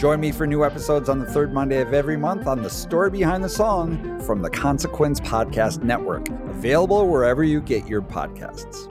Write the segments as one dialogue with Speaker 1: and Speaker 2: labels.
Speaker 1: Join me for new episodes on the third Monday of every month on The Story Behind the Song from the Consequence Podcast Network, available wherever you get your podcasts.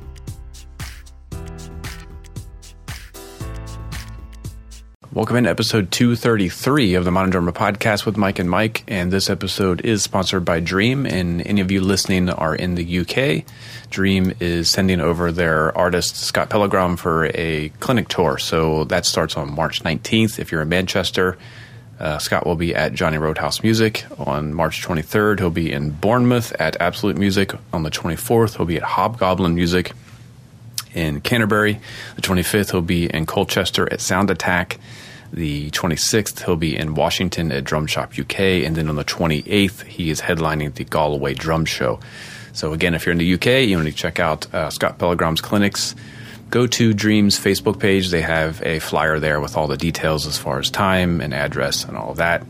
Speaker 2: Welcome into episode 233 of the Modern Drummer Podcast with Mike and Mike. And this episode is sponsored by Dream. And any of you listening are in the UK, Dream is sending over their artist Scott Pellegrom for a clinic tour. So that starts on March 19th. If you're in Manchester, uh, Scott will be at Johnny Roadhouse Music on March 23rd. He'll be in Bournemouth at Absolute Music on the 24th. He'll be at Hobgoblin Music in Canterbury. The 25th, he'll be in Colchester at Sound Attack. The 26th, he'll be in Washington at Drum Shop UK. And then on the 28th, he is headlining the Galway Drum Show. So, again, if you're in the UK, you want to check out uh, Scott Pellegrom's clinics. Go to Dream's Facebook page. They have a flyer there with all the details as far as time and address and all of that.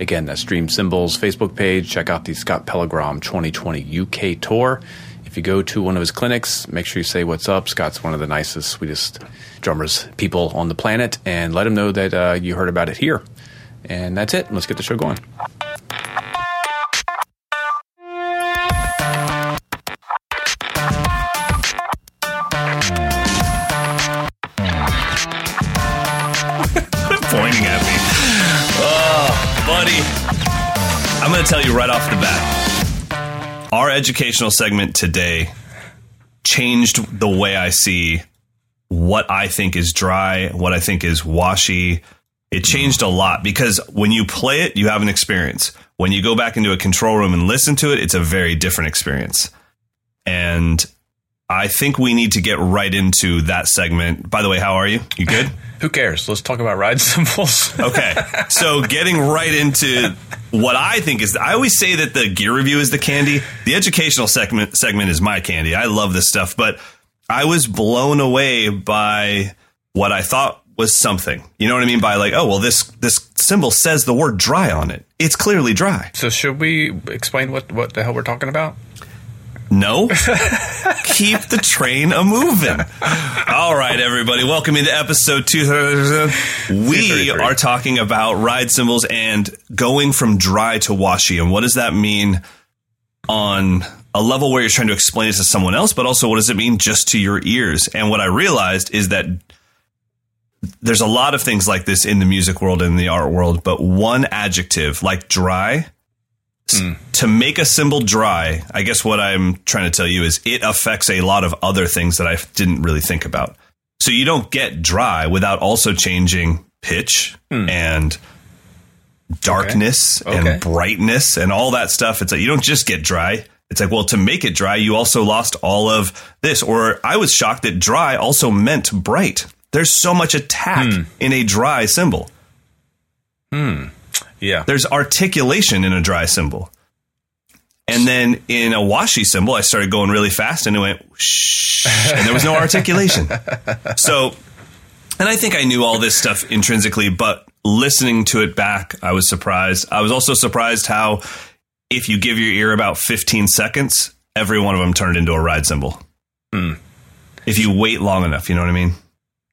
Speaker 2: Again, that's Dream Cymbals Facebook page. Check out the Scott Pellegrom 2020 UK tour. If you go to one of his clinics, make sure you say what's up. Scott's one of the nicest, sweetest drummers people on the planet, and let him know that uh, you heard about it here. And that's it. Let's get the show going.
Speaker 3: pointing at me. Oh, buddy. I'm going to tell you right off the bat. Educational segment today changed the way I see what I think is dry, what I think is washy. It changed a lot because when you play it, you have an experience. When you go back into a control room and listen to it, it's a very different experience. And I think we need to get right into that segment. By the way, how are you? You good?
Speaker 2: Who cares? Let's talk about ride cymbals.
Speaker 3: okay. So getting right into what I think is I always say that the gear review is the candy. The educational segment segment is my candy. I love this stuff, but I was blown away by what I thought was something. You know what I mean by like, oh, well this this cymbal says the word dry on it. It's clearly dry.
Speaker 2: So should we explain what what the hell we're talking about?
Speaker 3: No. Keep the train a moving. All right, everybody. Welcome into episode two. We are talking about ride cymbals and going from dry to washy. And what does that mean on a level where you're trying to explain it to someone else, but also what does it mean just to your ears? And what I realized is that there's a lot of things like this in the music world and the art world, but one adjective like dry Mm. To make a cymbal dry, I guess what I'm trying to tell you is it affects a lot of other things that I didn't really think about. So you don't get dry without also changing pitch mm. and darkness okay. Okay. and brightness and all that stuff. It's like you don't just get dry. It's like, well, to make it dry, you also lost all of this. Or I was shocked that dry also meant bright. There's so much attack mm. in a dry cymbal.
Speaker 2: Hmm. Yeah.
Speaker 3: There's articulation in a dry cymbal. And then in a washy cymbal, I started going really fast and it went shh, and there was no articulation. So, and I think I knew all this stuff intrinsically, but listening to it back, I was surprised. I was also surprised how if you give your ear about 15 seconds, every one of them turned into a ride cymbal. Hmm. If you wait long enough, you know what I mean?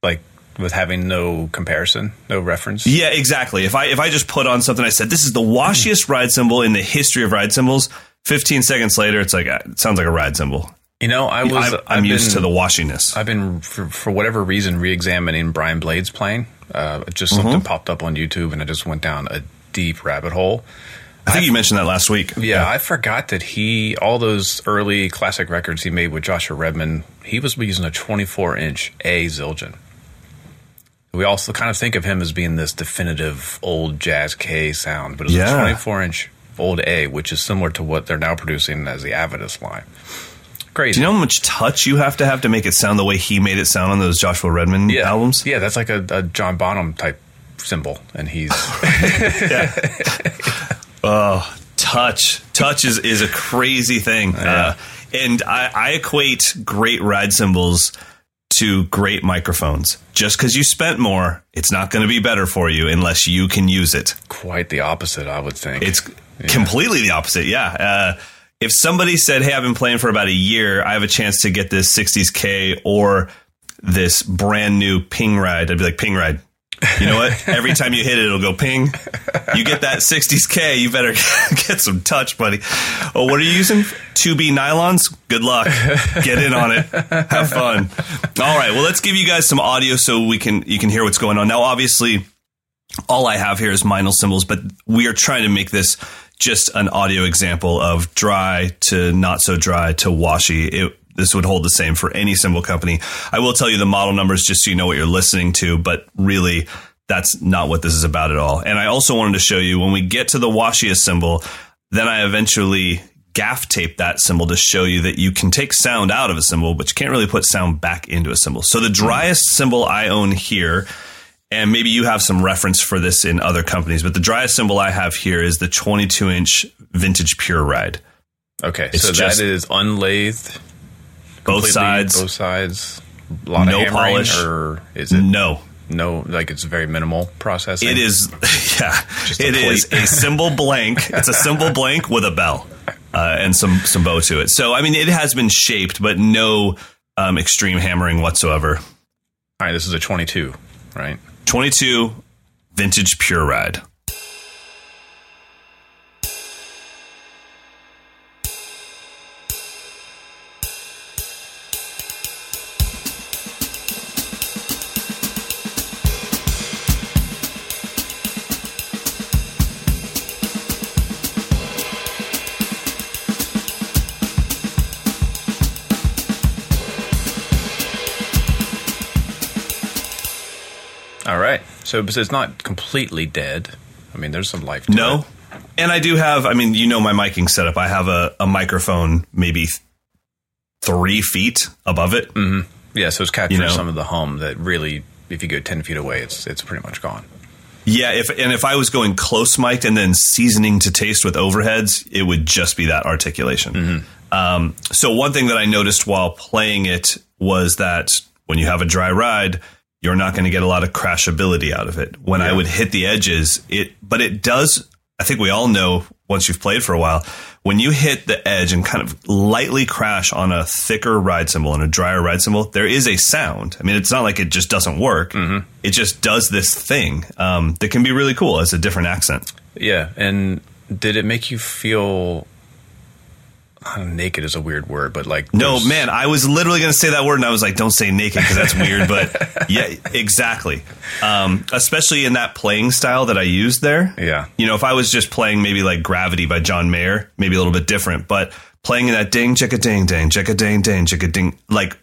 Speaker 2: Like with having no comparison, no reference.
Speaker 3: Yeah, exactly. If I if I just put on something, I said this is the washiest ride cymbal in the history of ride cymbals. Fifteen seconds later, it's like uh, it sounds like a ride cymbal.
Speaker 2: You know, I was.
Speaker 3: I'm, I'm used
Speaker 2: been-
Speaker 3: to the washiness.
Speaker 2: I've been for, for whatever reason re-examining Brian Blades playing. Uh, just
Speaker 3: Mm-hmm.
Speaker 2: something popped up on YouTube, and I just went down a deep rabbit hole.
Speaker 3: I think you mentioned that last week.
Speaker 2: Yeah, I forgot that he all those early classic records he made with Joshua Redman. He was using a 24 inch A Zildjian. We also kind of think of him as being this definitive old jazz K sound, but it's
Speaker 3: Yeah.
Speaker 2: a 24 inch old A, which is similar to what they're now producing as the Avedis line. Crazy.
Speaker 3: Do you know how much touch you have to have to make it sound the way he made it sound on those Joshua Redman
Speaker 2: yeah.
Speaker 3: albums?
Speaker 2: Yeah, that's like a, a John Bonham type cymbal, and he's
Speaker 3: Oh, touch. Touch is, is a crazy thing. Uh, and I, I equate great ride cymbals to great microphones. Just because you spent more, it's not going to be better for you unless you can use it.
Speaker 2: quite the opposite, I would think.
Speaker 3: It's completely the opposite. Yeah. Uh, if somebody said, Hey, I've been playing for about a year, I have a chance to get this 60s K or this brand new ping ride, I'd be like, ping ride. You know what? Every time you hit it, it'll go ping. You get that 60s K, you better get some touch, buddy. Oh, what are you using? 2B nylons? Good luck. Get in on it. Have fun. All right. Well, let's give you guys some audio so we can you can hear what's going on. Now, obviously, all I have here is Meinl cymbals, but we are trying to make this just an audio example of dry to not so dry to washy. It, this would hold the same for any cymbal company. I will tell you the model numbers just so you know what you're listening to, but really that's not what this is about at all. And I also wanted to show you when we get to the washiest cymbal, then I eventually gaff tape that cymbal to show you that you can take sound out of a cymbal, but you can't really put sound back into a cymbal. So the driest cymbal I own here and maybe you have some reference for this in other companies, but the driest cymbal I have here is the 22 inch vintage pure ride.
Speaker 2: okay,
Speaker 3: it's
Speaker 2: so
Speaker 3: just-
Speaker 2: that is unlathed.
Speaker 3: Both sides,
Speaker 2: both sides. A lot
Speaker 3: No
Speaker 2: of hammering,
Speaker 3: polish.
Speaker 2: or is it
Speaker 3: no.
Speaker 2: no? Like it's very minimal processing.
Speaker 3: It is, yeah, it is a cymbal blank. It's a cymbal blank with a bell uh, and some some bow to it. So I mean, it has been shaped, but no um, extreme hammering whatsoever.
Speaker 2: All right, this is a 22, right?
Speaker 3: 22 vintage pure ride.
Speaker 2: All right, so it's not completely dead. I mean, there's some life. to
Speaker 3: No.
Speaker 2: it.
Speaker 3: And I do have, I mean, you know my miking setup. I have a, a microphone maybe th- three feet above it.
Speaker 2: Yeah, so it's capturing
Speaker 3: You know.
Speaker 2: some of the hum that really, if you go 10 feet away, it's it's pretty much gone.
Speaker 3: Yeah, if and if I was going close mic'd and then seasoning to taste with overheads, it would just be that articulation. Um, so one thing that I noticed while playing it was that when you have a dry ride, you're not going to get a lot of crashability out of it. When I would hit the edges, it but it does. I think we all know once you've played for a while, when you hit the edge and kind of lightly crash on a thicker ride cymbal and a drier ride cymbal, there is a sound. I mean, it's not like it just doesn't work. It just does this thing um, that can be really cool as a different accent.
Speaker 2: Yeah, and did it make you feel know, naked is a weird word, but like
Speaker 3: No,
Speaker 2: there's-
Speaker 3: man, I was literally going to say that word, and I was like, "Don't say naked because that's weird." But yeah, exactly. Um, especially in that playing style that I used there.
Speaker 2: Yeah.
Speaker 3: you know, if I was just playing maybe like "Gravity" by John Mayer, maybe a little bit different. But playing in that ding, chicka ding, ding, chicka ding, ding, chicka ding, like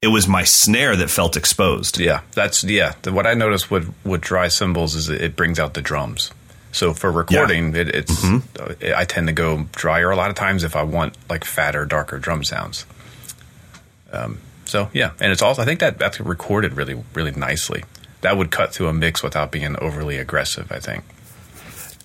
Speaker 3: it was my snare that felt exposed.
Speaker 2: Yeah, that's yeah. What I noticed with with dry cymbals is it, it brings out the drums. So for recording, it, it's
Speaker 3: Mm-hmm.
Speaker 2: I tend to go drier a lot of times if I want like fatter, darker drum sounds. Um, so yeah, and it's also I think that that's recorded really really nicely. That would cut through a mix without being overly aggressive. I think.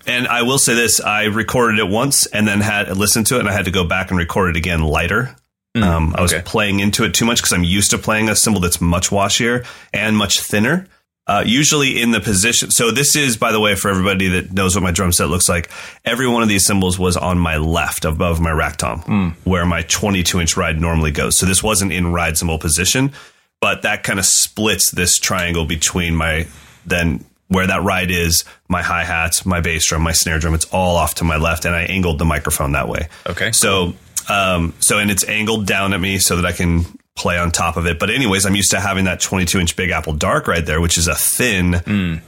Speaker 3: And I will say this: I recorded it once and then had listened to it, and I had to go back and record it again lighter. um, I was
Speaker 2: okay.
Speaker 3: playing into it too much because I'm used to playing a cymbal that's much washier and much thinner. Uh, usually in the position. So this is, by the way, for everybody that knows what my drum set looks like. Every one of these cymbals was on my left above my rack tom, where my 22 inch ride normally goes. So this wasn't in ride cymbal position, but that kind of splits this triangle between my then where that ride is, my hi hats, my bass drum, my snare drum. It's all off to my left, and I angled the microphone that way.
Speaker 2: Okay.
Speaker 3: So, um, so and it's angled down at me so that I can play on top of it. But anyways, I'm used to having that 22 inch Big Apple Dark right there, which is a thin,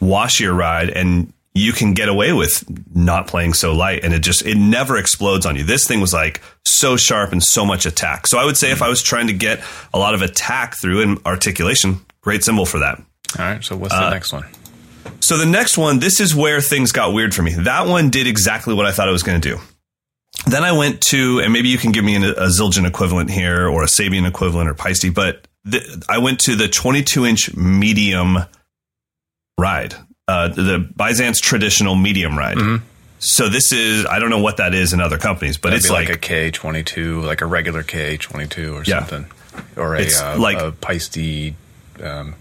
Speaker 3: washier ride, and you can get away with not playing so light, and it just it never explodes on you. This thing was like so sharp and so much attack. So I would say if I was trying to get a lot of attack through and articulation, great cymbal for that.
Speaker 2: All right. So what's
Speaker 3: Uh,
Speaker 2: the next one?
Speaker 3: So the next one, this is where things got weird for me. That one did exactly what I thought it was going to do. Then I went to, and maybe you can give me an, a Zildjian equivalent here, or a Sabian equivalent, or Paiste, but the, I went to the 22 inch medium ride, uh, the Byzance traditional medium ride. So this is, I don't know what that is in other companies, but
Speaker 2: That'd
Speaker 3: it's like,
Speaker 2: like, a K twenty two, like a regular K twenty two or
Speaker 3: Yeah.
Speaker 2: something, or a
Speaker 3: It's
Speaker 2: uh,
Speaker 3: like-
Speaker 2: a Paiste, um,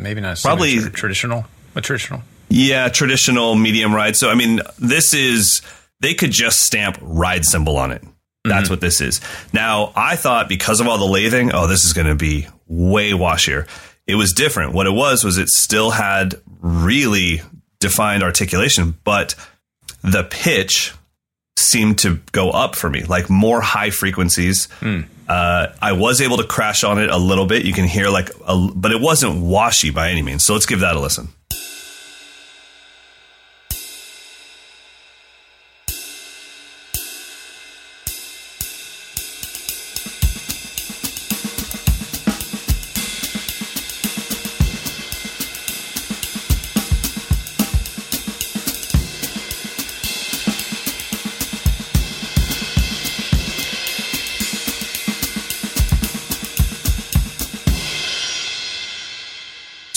Speaker 2: maybe not
Speaker 3: Probably-
Speaker 2: traditional, a traditional.
Speaker 3: Yeah, traditional medium ride. So I mean, this is they could just stamp ride cymbal on it. That's what this is. Now, I thought because of all the lathing, oh, this is going to be way washier. It was different. What it was was it still had really defined articulation, but the pitch seemed to go up for me, like more high frequencies. Uh, I was able to crash on it a little bit. You can hear like, a, but it wasn't washy by any means. So let's give that a listen.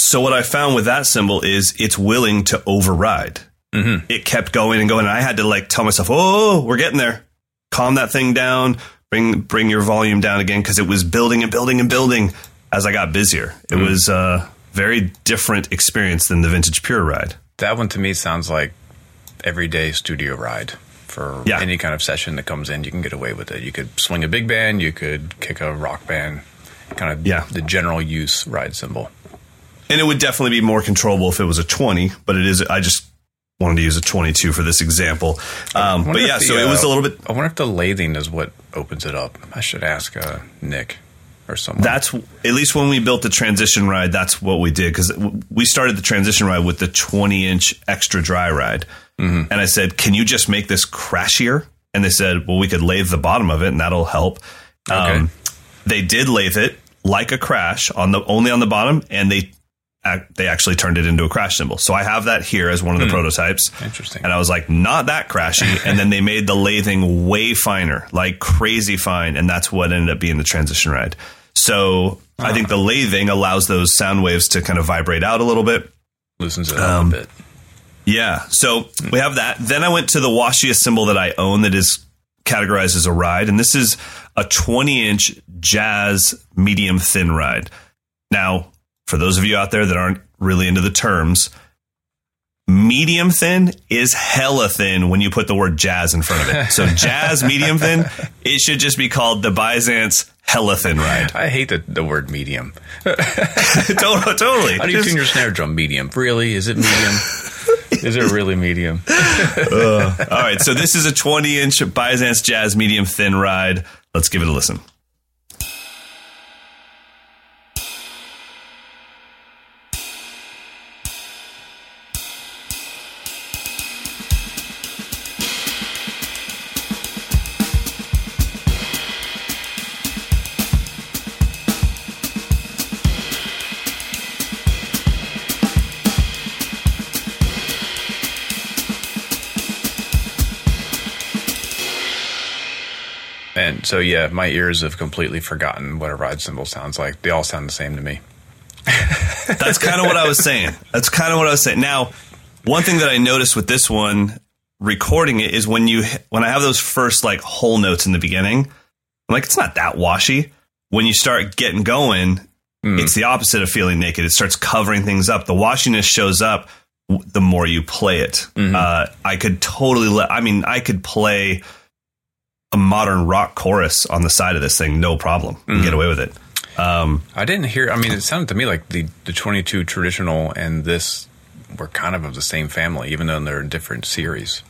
Speaker 3: So what I found with that cymbal is it's willing to override. Mm-hmm. It kept going and going, and I had to like tell myself, "Oh, we're getting there. Calm that thing down. Bring bring your volume down again," because it was building and building and building as I got busier. It mm-hmm. was a very different experience than the vintage pure ride.
Speaker 2: That one to me sounds like everyday studio ride for
Speaker 3: Yeah.
Speaker 2: any kind of session that comes in. You can get away with it. You could swing a big band, you could kick a rock band, kind of
Speaker 3: Yeah.
Speaker 2: the general use ride cymbal.
Speaker 3: And it would definitely be more controllable if it was a 20, but it is, I just wanted to use a 22 for this example. Um, but yeah,
Speaker 2: the,
Speaker 3: so it was
Speaker 2: uh,
Speaker 3: a little bit,
Speaker 2: I wonder if the lathing is what opens it up. I should ask uh, Nick or someone.
Speaker 3: that's at least when we built the transition ride, that's what we did. Cause we started the transition ride with the 20 inch extra dry ride. And I said, can you just make this crashier? And they said, well, we could lathe the bottom of it and that'll help.
Speaker 2: Okay.
Speaker 3: Um, they did lathe it like a crash on the, only on the bottom and they, they actually turned it into a crash cymbal. So I have that here as one of the prototypes.
Speaker 2: Interesting.
Speaker 3: And I was like, not that crashy. and then they made the lathing way finer, like crazy fine. And that's what ended up being the transition ride. So I think the lathing allows those sound waves to kind of vibrate out a little bit.
Speaker 2: loosens it
Speaker 3: um,
Speaker 2: a bit.
Speaker 3: Yeah. So we have that. Then I went to the washiest cymbal that I own that is categorized as a ride. And this is a 20 inch jazz medium thin ride. Now, for those of you out there that aren't really into the terms, medium thin is hella thin when you put the word jazz in front of it. So jazz medium thin, it should just be called the Byzance hella thin ride.
Speaker 2: I hate the, the word medium.
Speaker 3: totally. totally.
Speaker 2: How do you
Speaker 3: Just-
Speaker 2: tune your snare drum? Medium. Really? Is it medium? Is it really medium?
Speaker 3: Uh, all right, so this is a 20 inch Byzance Jazz medium thin ride. Let's give it a listen.
Speaker 2: And so, yeah, my ears have completely forgotten what a ride cymbal sounds like. They all sound the same to me.
Speaker 3: That's kind of what I was saying. That's kind of what I was saying. Now, one thing that I noticed with this one recording it is when you when I have those first like whole notes in the beginning, I'm like it's not that washy. When you start getting going, it's the opposite of feeling naked. It starts covering things up. The washiness shows up the more you play it. Uh, I could totally let. I mean, I could play a modern rock chorus on the side of this thing, no problem, and get away with it. Um,
Speaker 2: I didn't hear. I mean, it sounded to me like the the 22 traditional and this were kind of of the same family, even though they're in different series.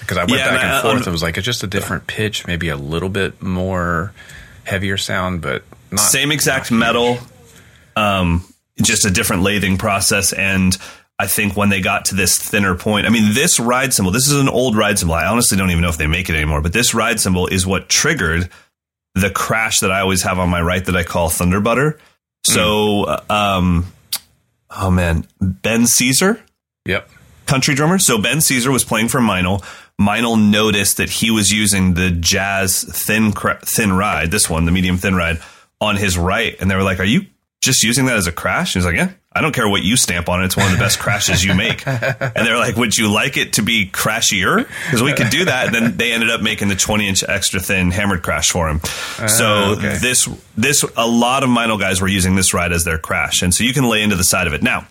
Speaker 2: Because I went
Speaker 3: Yeah,
Speaker 2: back
Speaker 3: and
Speaker 2: and
Speaker 3: I-
Speaker 2: forth.
Speaker 3: um,
Speaker 2: it was like it's just a different pitch, maybe a little bit more heavier sound, but not
Speaker 3: same exact metal, um, just a different lathing process. And I think when they got to this thinner point, I mean, this ride cymbal, this is an old ride cymbal. I honestly don't even know if they make it anymore, but this ride cymbal is what triggered the crash that I always have on my right that I call Thunder Butter. So,
Speaker 2: Hmm.
Speaker 3: um, oh man, Ben Sesar,
Speaker 2: Yep.
Speaker 3: country drummer. So Ben Sesar was playing for Meinl. Meinl noticed that he was using the jazz thin thin ride, this one, the medium thin ride, on his right, and they were like, "Are you just using that as a crash?" He's like, "Yeah, I don't care what you stamp on it. It's one of the best crashes you make." And they're like, "Would you like it to be crashier? Because we could do that." And then they ended up making the twenty inch extra thin hammered crash for him. so ah,
Speaker 2: okay.
Speaker 3: this this a lot of Meinl guys were using this ride as their crash, and so you can lay into the side of it now.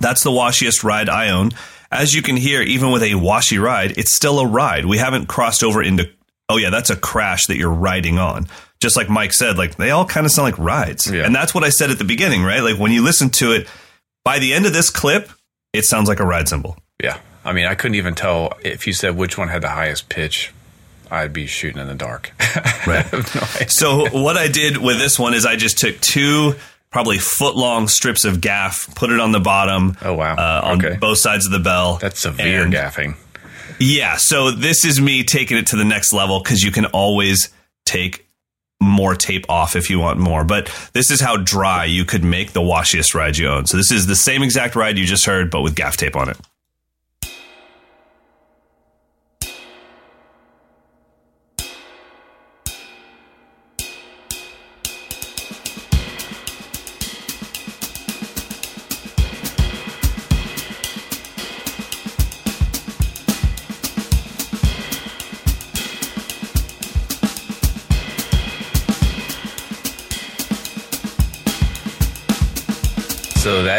Speaker 3: That's the washiest ride I own. As you can hear, even with a washy ride, it's still a ride. We haven't crossed over into, oh yeah, that's a crash that you're riding on. Just like Mike said, like they all kind of sound like rides.
Speaker 2: Yeah.
Speaker 3: And that's what I said at the beginning, right? Like when you listen to it, by the end of this clip, it sounds like a ride cymbal.
Speaker 2: Yeah. I mean, I couldn't even tell if you said which one had the highest pitch. I'd be shooting in the dark.
Speaker 3: Right.
Speaker 2: No.
Speaker 3: So what I did with this one is I just took two probably foot long strips of gaff, put it on the bottom.
Speaker 2: Oh, wow.
Speaker 3: Uh, on
Speaker 2: Okay.
Speaker 3: both sides of the bell.
Speaker 2: That's severe
Speaker 3: And-
Speaker 2: gaffing.
Speaker 3: Yeah, so this is me taking it to the next level because you can always take more tape off if you want more. But this is how dry you could make the washiest ride you own. So this is the same exact ride you just heard, but with gaff tape on it.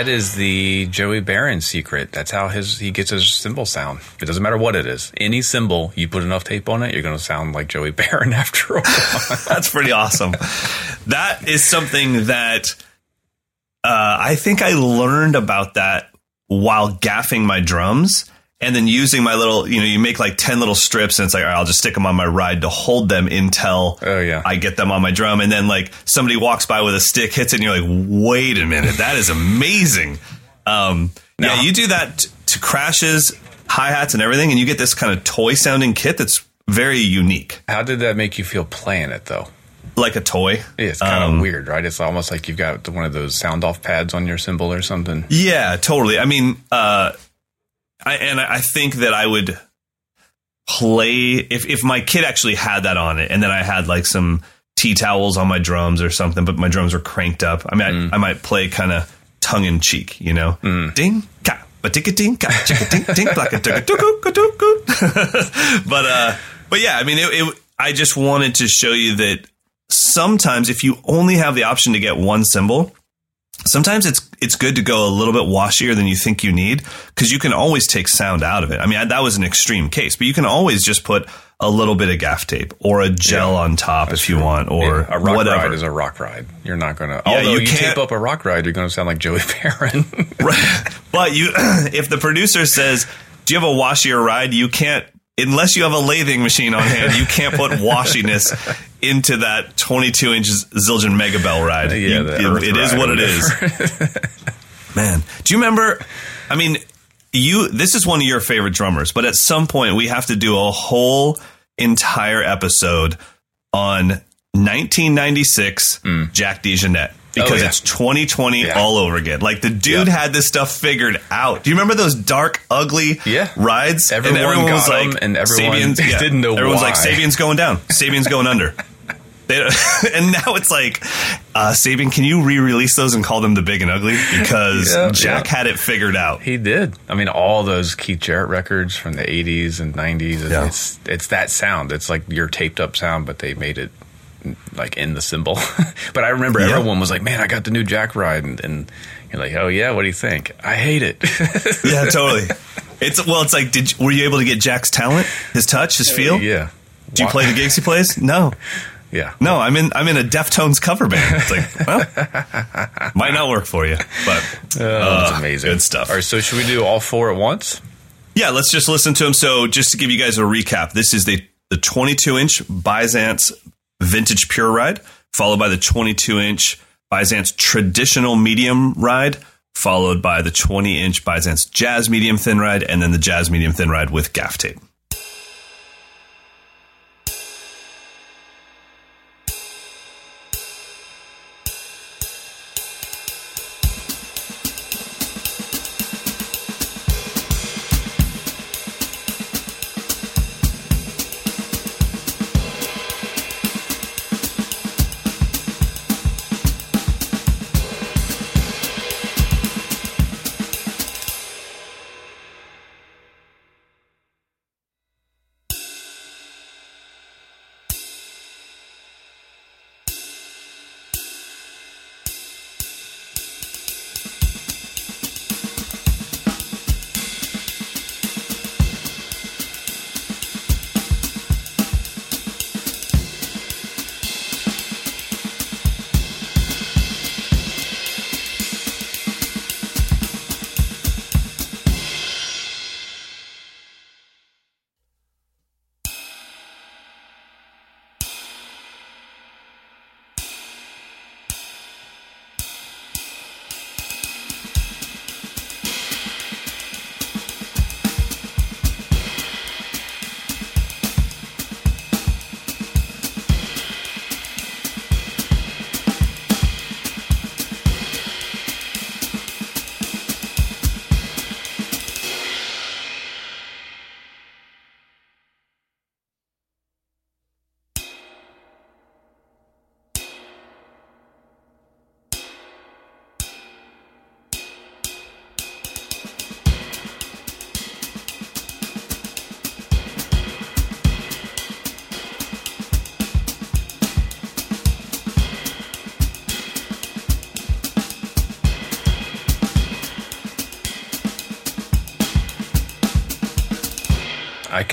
Speaker 2: That is the Joey Baron secret. That's how his he gets his cymbal sound. It doesn't matter what it is. Any cymbal, you put enough tape on it, you're going to sound like Joey Baron after a while.
Speaker 3: That's pretty awesome. That is something that uh, I think I learned about that while gaffing my drums and then using my little, you know, you make like 10 little strips and it's like, right, I'll just stick them on my ride to hold them until
Speaker 2: Oh, yeah.
Speaker 3: I get them on my drum. And then like somebody walks by with a stick, hits it, and you're like, wait a minute, that is amazing. Um, yeah,
Speaker 2: Now-
Speaker 3: you do that t- to crashes, hi hats, and everything, and you get this kind of toy sounding kit that's very unique,
Speaker 2: How did that make you feel playing it though?
Speaker 3: like a toy.
Speaker 2: Yeah, it's kind
Speaker 3: Um,
Speaker 2: of weird, right? It's almost like you've got one of those sound off pads on your cymbal or something.
Speaker 3: Yeah, totally. I mean, uh, I, and I think that I would play if if my kid actually had that on it, and then I had like some tea towels on my drums or something, but my drums were cranked up. I mean, I, I might play kind of tongue in cheek, you know, ding ka. But ding ding ka chicka ding ding blacka dugga dugga dugga. But uh, but yeah, I mean, it, it. I just wanted to show you that sometimes if you only have the option to get one cymbal, sometimes it's it's good to go a little bit washier than you think you need because you can always take sound out of it. I mean, I, that was an extreme case, but you can always just put a little bit of gaff tape or a gel
Speaker 2: Yeah,
Speaker 3: on top if you want, or
Speaker 2: Yeah, a rock
Speaker 3: whatever.
Speaker 2: ride is a rock ride. You're not going to.
Speaker 3: Yeah,
Speaker 2: although
Speaker 3: you
Speaker 2: you, tape up a rock ride, you're going to sound like Joey Baron.
Speaker 3: Right. But you, if the producer says, "Do you have a washier ride?" You can't, unless you have a lathing machine on hand. You can't put washiness into that 22 inch Zildjian Mega Bell ride.
Speaker 2: Yeah,
Speaker 3: You- it- it is what it is. Man, do you remember? I mean, you. This is one of your favorite drummers, but at some point we have to do a whole entire episode on 1996 Jack DeJohnette because
Speaker 2: Hmm. Oh, yeah.
Speaker 3: it's 2020
Speaker 2: Yeah.
Speaker 3: all over again. Like the dude
Speaker 2: Yeah.
Speaker 3: had this stuff figured out. Do you remember those dark, ugly
Speaker 2: Yeah.
Speaker 3: rides?
Speaker 2: Everyone got 'em, and everyone didn't know
Speaker 3: Everyone's like. Sabian's going down. Sabian's going under. They and now it's like, uh, Sabian, can you re-release those and call them the big and ugly? Because
Speaker 2: Yeah,
Speaker 3: Jack
Speaker 2: yeah.
Speaker 3: had it figured out.
Speaker 2: he did. I mean, all those Keith Jarrett records from the 80s and 90s.
Speaker 3: Yeah.
Speaker 2: It's it's that sound. It's like your taped up sound, but they made it like in the cymbal. but I remember
Speaker 3: Yeah.
Speaker 2: everyone was like, "Man, I got the new Jack ride," and, and you're like, "Oh yeah, what do you think?" I hate it.
Speaker 3: Yeah, totally. It's well, it's like, did were you able to get Jack's talent, his touch, his feel?
Speaker 2: yeah.
Speaker 3: Do you play the gigs he plays? No,
Speaker 2: Yeah.
Speaker 3: no. I'm in. I'm in a Deftones cover band. It's like, well, might not work for you, but
Speaker 2: Oh, that's
Speaker 3: uh,
Speaker 2: amazing.
Speaker 3: Good stuff.
Speaker 2: All right, so should we do all four at once?
Speaker 3: Yeah, let's just listen to them. So, just to give you guys a recap, this is the the 22 inch Byzance Vintage Pure Ride, followed by the 22 inch Byzance Traditional Medium Ride, followed by the 20 inch Byzance Jazz Medium Thin Ride, and then the Jazz Medium Thin Ride with gaff tape.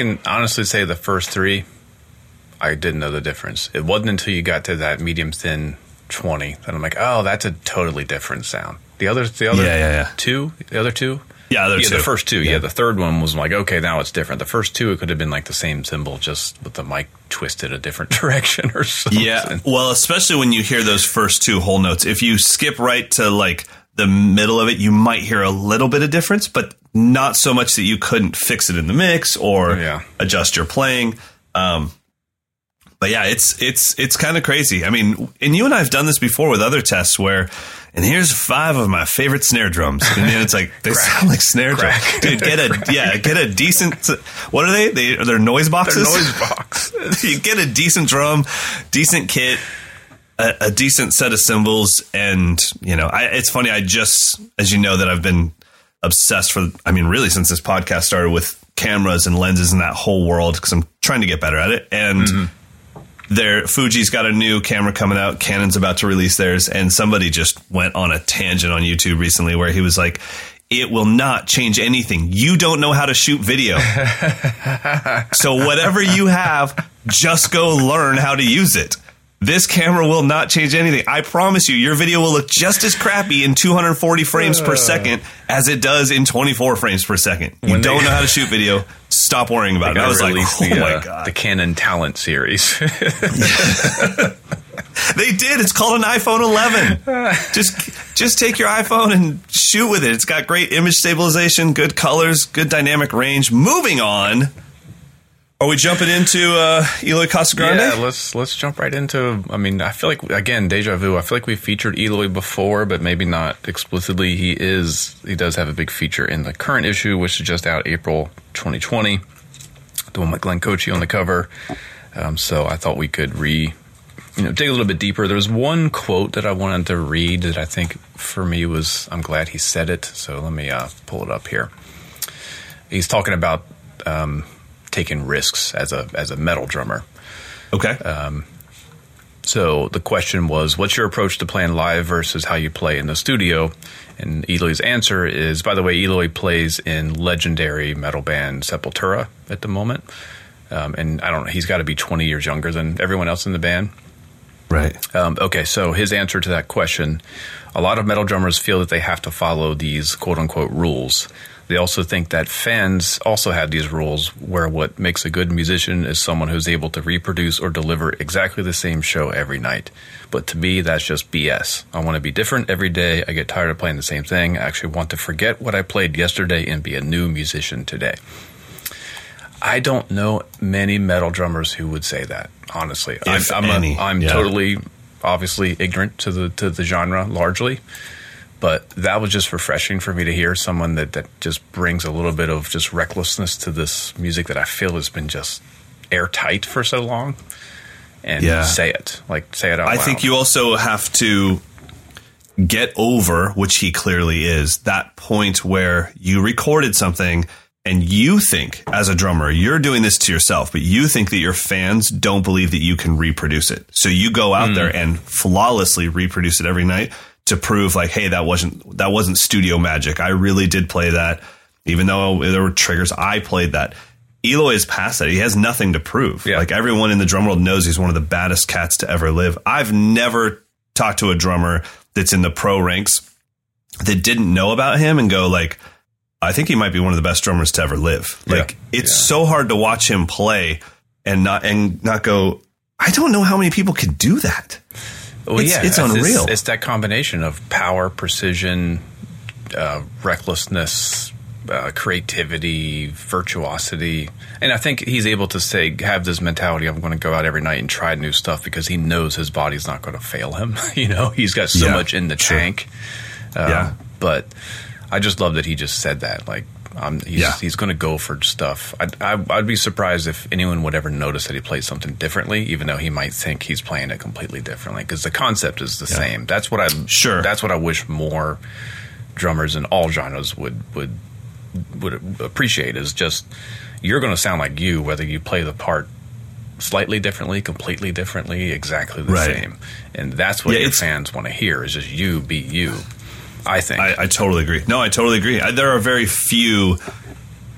Speaker 2: Can honestly say the first three, I didn't know the difference. It wasn't until you got to that medium thin twenty that I'm like, oh, that's a totally different sound. The other, the other
Speaker 3: Yeah, yeah, yeah.
Speaker 2: two, the other two,
Speaker 3: Yeah,
Speaker 2: yeah, the first two, yeah.
Speaker 3: Yeah.
Speaker 2: The third one was like, okay, now it's different. The first two, it could have been like the same cymbal, just with the mic twisted a different direction or something.
Speaker 3: Yeah. Well, especially when you hear those first two whole notes. If you skip right to like the middle of it, you might hear a little bit of difference, but not so much that you couldn't fix it in the mix or
Speaker 2: Yeah.
Speaker 3: adjust your playing. Um, but yeah, it's it's it's kind of crazy. I mean, and you and I have done this before with other tests where, and here's five of my favorite snare drums, and then it's like they sound like snare drums. Dude, get a yeah, get a decent. What are they? They are they noise boxes.
Speaker 2: noise box.
Speaker 3: you get a decent drum, decent kit, a, a decent set of cymbals, and you know, I, it's funny. I just, as you know, that I've been obsessed for. I mean, really, since this podcast started with cameras and lenses and that whole world, because I'm trying to get better at it. And mm-hmm. their Fuji's got a new camera coming out. Canon's about to release theirs, and somebody just went on a tangent on YouTube recently where he was like. It will not change anything. You don't know how to shoot video. So whatever you have, just go learn how to use it. This camera will not change anything. I promise you, your video will look just as crappy in 240 frames per second as it does in 24 frames per second. You
Speaker 2: When they-
Speaker 3: don't know how to shoot video. Stop worrying about it. I was like, oh
Speaker 2: the,
Speaker 3: my
Speaker 2: uh,
Speaker 3: god,
Speaker 2: the Canon Talent series.
Speaker 3: they did. It's called an iPhone 11. just, just take your iPhone and shoot with it. It's got great image stabilization, good colors, good dynamic range. Moving on. Are we jumping into uh, Eloy Casagrande?
Speaker 2: Yeah, let's let's jump right into. I mean, I feel like again, deja vu. I feel like we featured Eloy before, but maybe not explicitly. He is he does have a big feature in the current issue, which is just out April 2020. The one with Glenn Kotche on the cover. Um, so I thought we could re, you know, dig a little bit deeper. There was one quote that I wanted to read that I think for me was I'm glad he said it. So let me uh, pull it up here. He's talking about um, taking risks as a as a metal drummer.
Speaker 3: Okay.
Speaker 2: So the question was, what's your approach to playing live versus how you play in the studio? And Eloy's answer is, by the way, Eloy plays in legendary metal band Sepultura at the moment. Um, and I don't know, he's got to be 20 years younger than everyone else in the band.
Speaker 3: Right.
Speaker 2: Um, okay, so his answer to that question a lot of metal drummers feel that they have to follow these quote unquote rules. They also think that fans also have these rules where what makes a good musician is someone who's able to reproduce or deliver exactly the same show every night. But to me, that's just BS. I want to be different every day. I get tired of playing the same thing. I actually want to forget what I played yesterday and be a new musician today. I don't know many metal drummers who would say that. Honestly,
Speaker 3: If
Speaker 2: I'm, I'm,
Speaker 3: any,
Speaker 2: a, I'm
Speaker 3: yeah.
Speaker 2: totally, obviously ignorant to the to the genre largely, but that was just refreshing for me to hear someone that that just brings a little bit of just recklessness to this music that I feel has been just airtight for so long, and
Speaker 3: Yeah.
Speaker 2: say it like say it out
Speaker 3: I
Speaker 2: loud.
Speaker 3: think you also have to get over, which he clearly is, that point where you recorded something and you think, as a drummer, you're doing this to yourself, but you think that your fans don't believe that you can reproduce it. So you go out hmm. there and flawlessly reproduce it every night to prove like, hey, that wasn't that wasn't studio magic. I really did play that, even though there were triggers. I played that. Eloy is past that. He has nothing to prove.
Speaker 2: Yeah.
Speaker 3: Like everyone in the drum world knows he's one of the baddest cats to ever live. I've never talked to a drummer that's in the pro ranks that didn't know about him and go like, I think he might be one of the best drummers to ever live.
Speaker 2: Yeah.
Speaker 3: Like it's
Speaker 2: Yeah.
Speaker 3: so hard to watch him play and not and not go. I don't know how many people could do that.
Speaker 2: Well,
Speaker 3: It's- it's unreal.
Speaker 2: It's, that combination of power, precision, uh, recklessness, uh, creativity, virtuosity, and I think he's able to say have this mentality. I'm going to go out every night and try new stuff because he knows his body's not going to fail him. you know, he's got so
Speaker 3: Yeah,
Speaker 2: much in the
Speaker 3: sure.
Speaker 2: tank. Um,
Speaker 3: Yeah.
Speaker 2: but I just love that he just said that. Like, um, he's,
Speaker 3: Yeah.
Speaker 2: he's going to go for stuff. I'd, I, I'd be surprised if anyone would ever notice that he plays something differently, even though he might think he's playing it completely differently. Because the concept is the same. That's what I
Speaker 3: Sure.
Speaker 2: That's what I wish more drummers in all genres would would would appreciate. Is just you're going to sound like you, whether you play the part slightly differently, completely differently, exactly the
Speaker 3: Right.
Speaker 2: same. And that's what
Speaker 3: Yeah,
Speaker 2: your fans want to hear. Is just you be you. I think.
Speaker 3: I, I totally agree. No, I totally agree. I, there are very few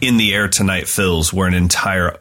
Speaker 3: in the air tonight fills where an entire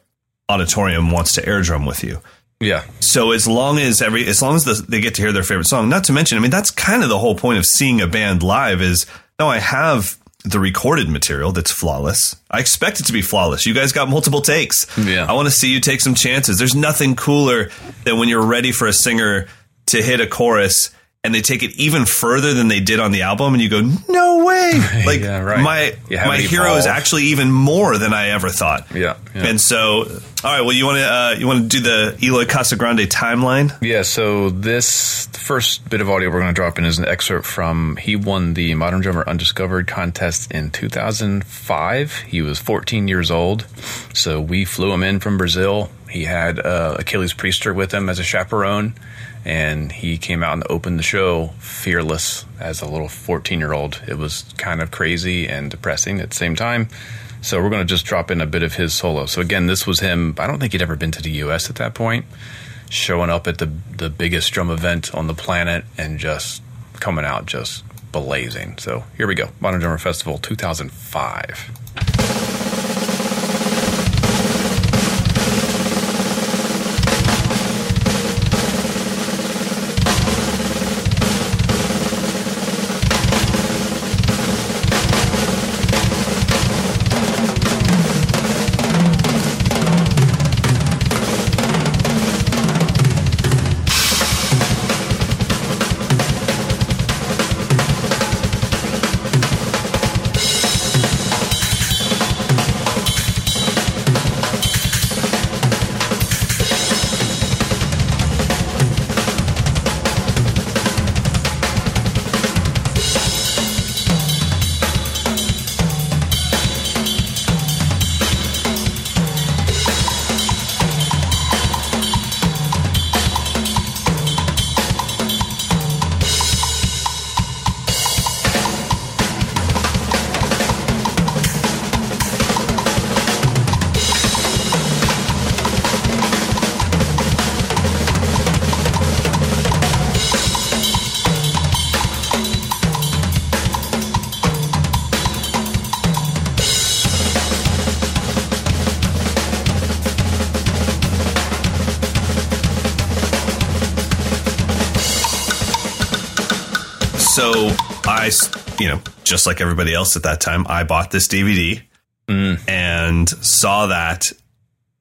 Speaker 3: auditorium wants to air drum with you.
Speaker 2: yeah.
Speaker 3: So as long as every as long as the, they get to hear their favorite song, not to mention, I mean, that's kind of the whole point of seeing a band live is no, I have the recorded material that's flawless. I expect it to be flawless. You guys got multiple takes.
Speaker 2: Yeah.
Speaker 3: I want to see you take some chances. There's nothing cooler than when you're ready for a singer to hit a chorus and they take it even further than they did on the album and you go, "No way." Like
Speaker 2: Yeah, right.
Speaker 3: my my hero is actually even more than I ever thought.
Speaker 2: Yeah, yeah.
Speaker 3: And so, all right, well, you want to uh, you want to do the Eloy Casagrande timeline?
Speaker 2: Yeah, so this first bit of audio we're going to drop in is an excerpt from he won the Modern Drummer Undiscovered contest in 2005. He was 14 years old, so we flew him in from Brazil. He had uh, Aquiles Priester with him as a chaperone, and he came out and opened the show fearless as a little 14 year old. It was kind of crazy and depressing at the same time. So we're going to just drop in a bit of his solo. So again, this was him. I don't think he'd ever been to the U.S. at that point showing up at the the biggest drum event on the planet and just coming out just blazing. So here we go, Modern Drummer Festival 2005.
Speaker 3: So I, you know, just like everybody else at that time, I bought this DVD mm. and saw that.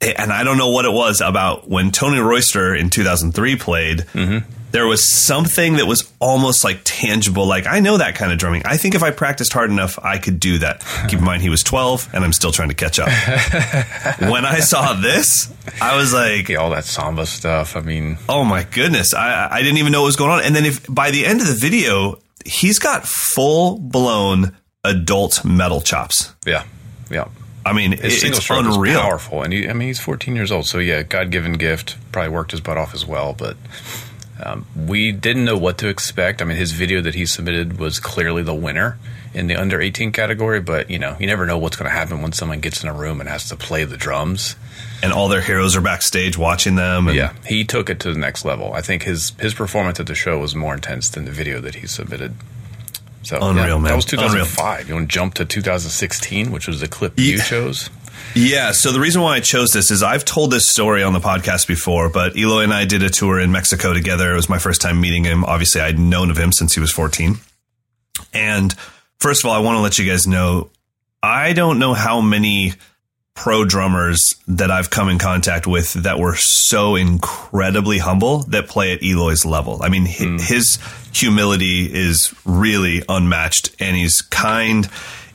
Speaker 3: Eh, and I don't know what it was about when Tony Royster in 2003 played. Mm-hmm. There was something that was almost like tangible. Like I know that kind of drumming. I think if I practiced hard enough, I could do that. Keep in mind he was 12, and I'm still trying to catch up. when I saw this, I was like,
Speaker 2: Yeah, all that samba stuff. I mean,
Speaker 3: Oh my goodness. I, I didn't even know what was going on. And then if by the end of the video, he's got full blown adult metal chops.
Speaker 2: yeah, yeah.
Speaker 3: I mean,
Speaker 2: His
Speaker 3: it- it's unreal.
Speaker 2: powerful, and he, I mean, he's 14 years old, so yeah, God given gift. Probably worked his butt off as well, but um, we didn't know what to expect. I mean, his video that he submitted was clearly the winner in the under 18 category, but you know, you never know what's going to happen when someone gets in a room and has to play the drums.
Speaker 3: And all their heroes are backstage watching them. And
Speaker 2: Yeah, he took it to the next level. I think his his performance at the show was more intense than the video that he submitted. So
Speaker 3: Unreal,
Speaker 2: yeah,
Speaker 3: man.
Speaker 2: That was 2005. You want to jump to 2016, which was the clip you chose.
Speaker 3: Yeah. So the reason why I chose this is I've told this story on the podcast before, but Eloy and I did a tour in Mexico together. It was my first time meeting him. Obviously, I'd known of him since he was 14. And first of all, I want to let you guys know I don't know how many pro drummers that I've come in contact with that were so incredibly humble that play at Eloy's level. I mean, hi- hmm. his humility is really unmatched and he's kind.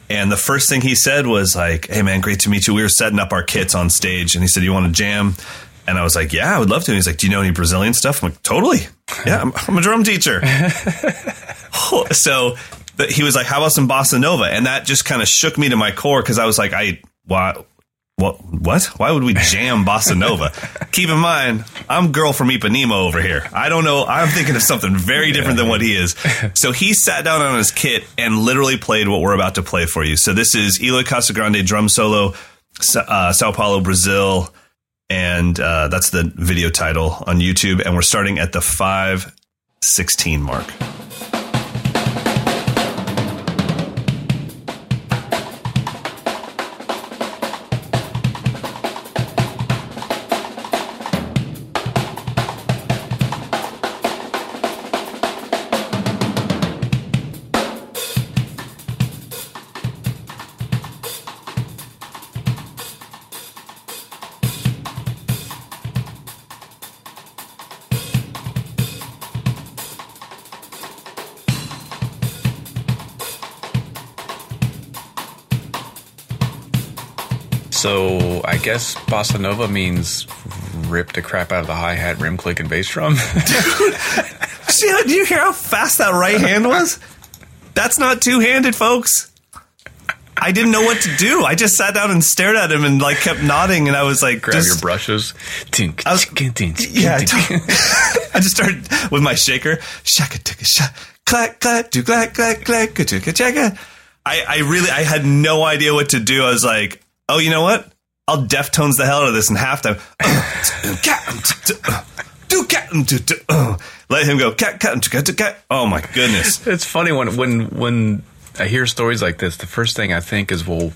Speaker 3: And the first thing he said was like, Hey man, great to meet you. We were setting up our kits on stage and he said, You want to jam? And I was like, Yeah, I would love to. And he's like, Do you know any Brazilian stuff? I'm like, Totally. Yeah, I'm, I'm a drum teacher. so he was like, "How about some bossa nova?" And that just kind of shook me to my core because I was like, "I why." What? What? Why would we jam bossa nova? Keep in mind, I'm girl from Ipanema over here. I don't know. I'm thinking of something very different than what he is. So he sat down on his kit and literally played what we're about to play for you. So this is Eloy Casagrande drum solo, uh, Sao Paulo, Brazil, and uh, that's the video title on YouTube. And we're starting at the five sixteen mark.
Speaker 2: Guess bossa nova means rip the crap out of the hi hat, rim click, and bass drum.
Speaker 3: See, how- do you hear how fast that right hand was? That's not two handed, folks. I didn't know what to do. I just sat down and stared at him and like kept nodding, and I was like,
Speaker 2: Grab
Speaker 3: just-
Speaker 2: your brushes. Tink,
Speaker 3: I was-
Speaker 2: tink, tink, tink,
Speaker 3: Yeah, I,
Speaker 2: tink.
Speaker 3: I just started with my shaker. Shaka ticka shak, clack clack, do clack clack clack, ka chaka. I, I really, I had no idea what to do. I was like, oh, you know what? I'll Deftones the hell out of this in halftime. Do cat, let him go. Oh my goodness.
Speaker 2: It's funny when when when I hear stories like this. The first thing I think is, well,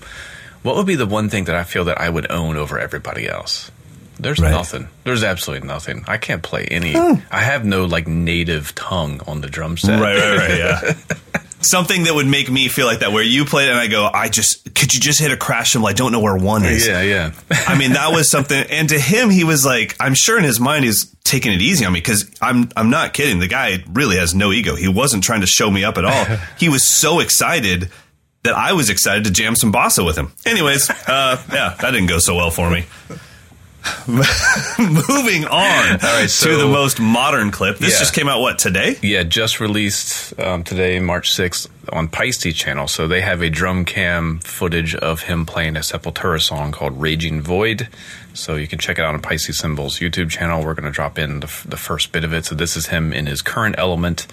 Speaker 2: what would be the one thing that I feel that I would own over everybody else? There's
Speaker 3: Right.
Speaker 2: nothing. There's absolutely nothing. I can't play any. Hmm. I have no like native tongue on the drum set.
Speaker 3: Right, right, right. Yeah. Something that would make me feel like that, where you play it and I go, I just, could you just hit a crash cymbal? I don't know where one is.
Speaker 2: Yeah, yeah.
Speaker 3: I mean, that was something. And to him, he was like, I'm sure in his mind he's taking it easy on me because I'm, I'm not kidding. The guy really has no ego. He wasn't trying to show me up at all. He was so excited that I was excited to jam some bossa with him. Anyways, uh, yeah, that didn't go so well for me. Moving on
Speaker 2: right,
Speaker 3: to the most modern clip. This
Speaker 2: Yeah.
Speaker 3: just came out what today?
Speaker 2: Yeah, just released um, today, March 6th, on Paiste channel. So they have a drum cam footage of him playing a Sepultura song called Raging Void. So you can check it out on Paiste Cymbals YouTube channel. We're going to drop in the, f- the first bit of it. So this is him in his current element,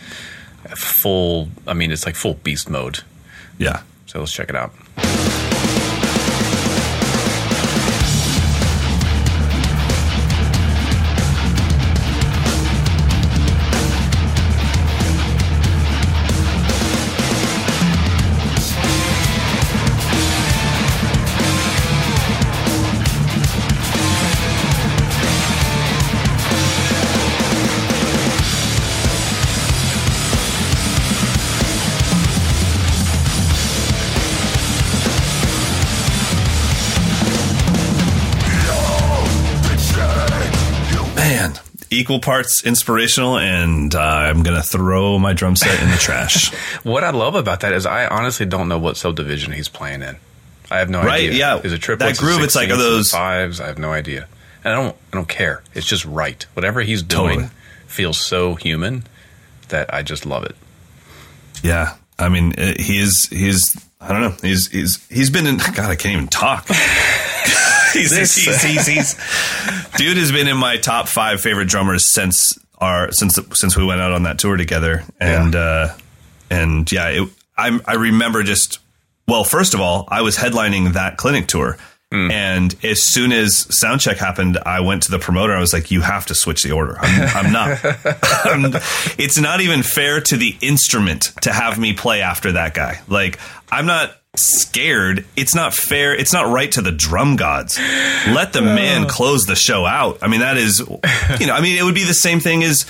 Speaker 2: full, I mean, it's like full beast mode.
Speaker 3: Yeah.
Speaker 2: So let's check it out.
Speaker 3: Equal parts inspirational, and uh, I'm gonna throw my drum set in the trash.
Speaker 2: What I love about that is I honestly don't know what subdivision he's playing in. I have no
Speaker 3: Right,
Speaker 2: idea.
Speaker 3: yeah.
Speaker 2: is it triplets?
Speaker 3: That groove, it's like, are
Speaker 2: 16s, is it
Speaker 3: those-
Speaker 2: fives? I have no idea. And I don't. I don't care. It's just right. Whatever he's doing
Speaker 3: Totally.
Speaker 2: feels so human that I just love it.
Speaker 3: yeah, I mean, uh, he is. He's. I don't know. He's. He's. He's been in. God, I can't even talk. he's, he's, he's, he's, he's- dude has been in my top five favorite drummers since our since since we went out on that tour together, and uh, and yeah, it, I I remember just well, first of all, I was headlining that clinic tour. And as soon as sound check happened, I went to the promoter. I was like, "You have to switch the order. I'm, I'm not. I'm- it's not even fair to the instrument to have me play after that guy. Like, I'm not scared. It's not fair. It's not right to the drum gods. Let the man close the show out. I mean, that is, you know, I mean, it would be the same thing as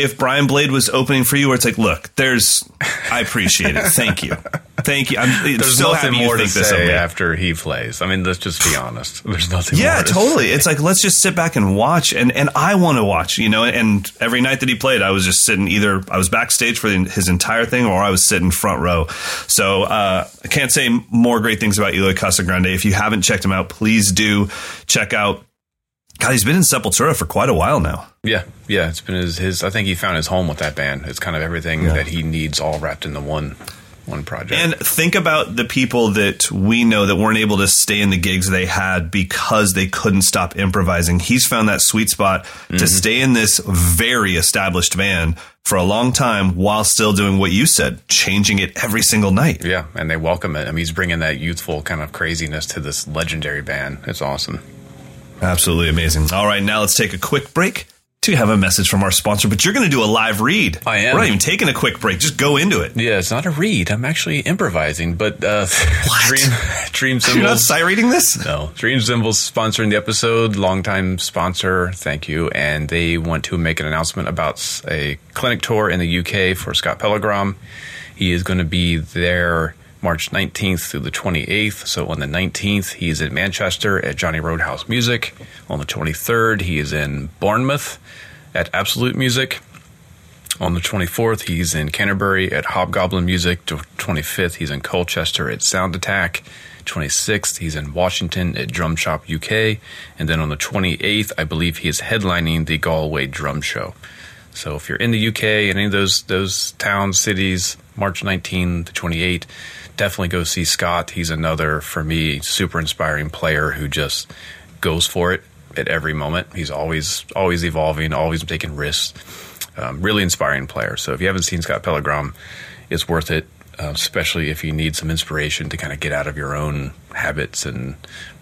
Speaker 3: if Brian Blade was opening for you, where it's like, look, there's, I appreciate it. Thank you. Thank you. I'm
Speaker 2: There's
Speaker 3: so
Speaker 2: nothing more to
Speaker 3: this
Speaker 2: say after he plays. I mean, let's just be honest. There's nothing.
Speaker 3: Yeah,
Speaker 2: more to
Speaker 3: totally.
Speaker 2: say.
Speaker 3: It's like let's just sit back and watch, and and I want to watch, you know. And every night that he played, I was just sitting either I was backstage for the, his entire thing, or I was sitting front row. So uh, I can't say more great things about Eloy Casagrande. If you haven't checked him out, please do check out. God, he's been in Sepultura for quite a while now.
Speaker 2: Yeah, yeah. It's been his, his. I think he found his home with that band. It's kind of everything that he needs, all wrapped into one one project.
Speaker 3: And think about the people that we know that weren't able to stay in the gigs they had because they couldn't stop improvising. He's found that sweet spot to mm-hmm. stay in this very established band for a long time while still doing what you said, changing it every single night.
Speaker 2: yeah, and they welcome it. I mean, he's bringing that youthful kind of craziness to this legendary band. It's awesome.
Speaker 3: Absolutely amazing. All right, now let's take a quick break to have a message from our sponsor, but you're going to do a live read.
Speaker 2: I am.
Speaker 3: We're not even taking a quick break. Just go into it.
Speaker 2: Yeah, it's not a read. I'm actually improvising, but uh, Dream Dream
Speaker 3: You're not
Speaker 2: Cymbals.
Speaker 3: sight reading this?
Speaker 2: No, Dream Cymbals sponsoring the episode. Longtime sponsor, thank you. And they want to make an announcement about a clinic tour in the UK for Scott Pellegrom. He is going to be there March 19th through the 28th. So on the 19th, he is in Manchester at Johnny Roadhouse Music. On the 23rd, he is in Bournemouth at Absolute Music. On the 24th, he's in Canterbury at Hobgoblin Music. The 25th, he's in Colchester at Sound Attack. 26th, he's in Washington at Drum Shop UK. And then on the 28th, I believe he is headlining the Galway Drum Show. So if you're in the UK, any of those those towns, cities, March 19 to 28, definitely go see Scott. He's another, for me, super inspiring player who just goes for it at every moment. He's always always evolving, always taking risks. Um, really inspiring player. So if you haven't seen Scott Pellegrom, it's worth it, uh, especially if you need some inspiration to kind of get out of your own habits and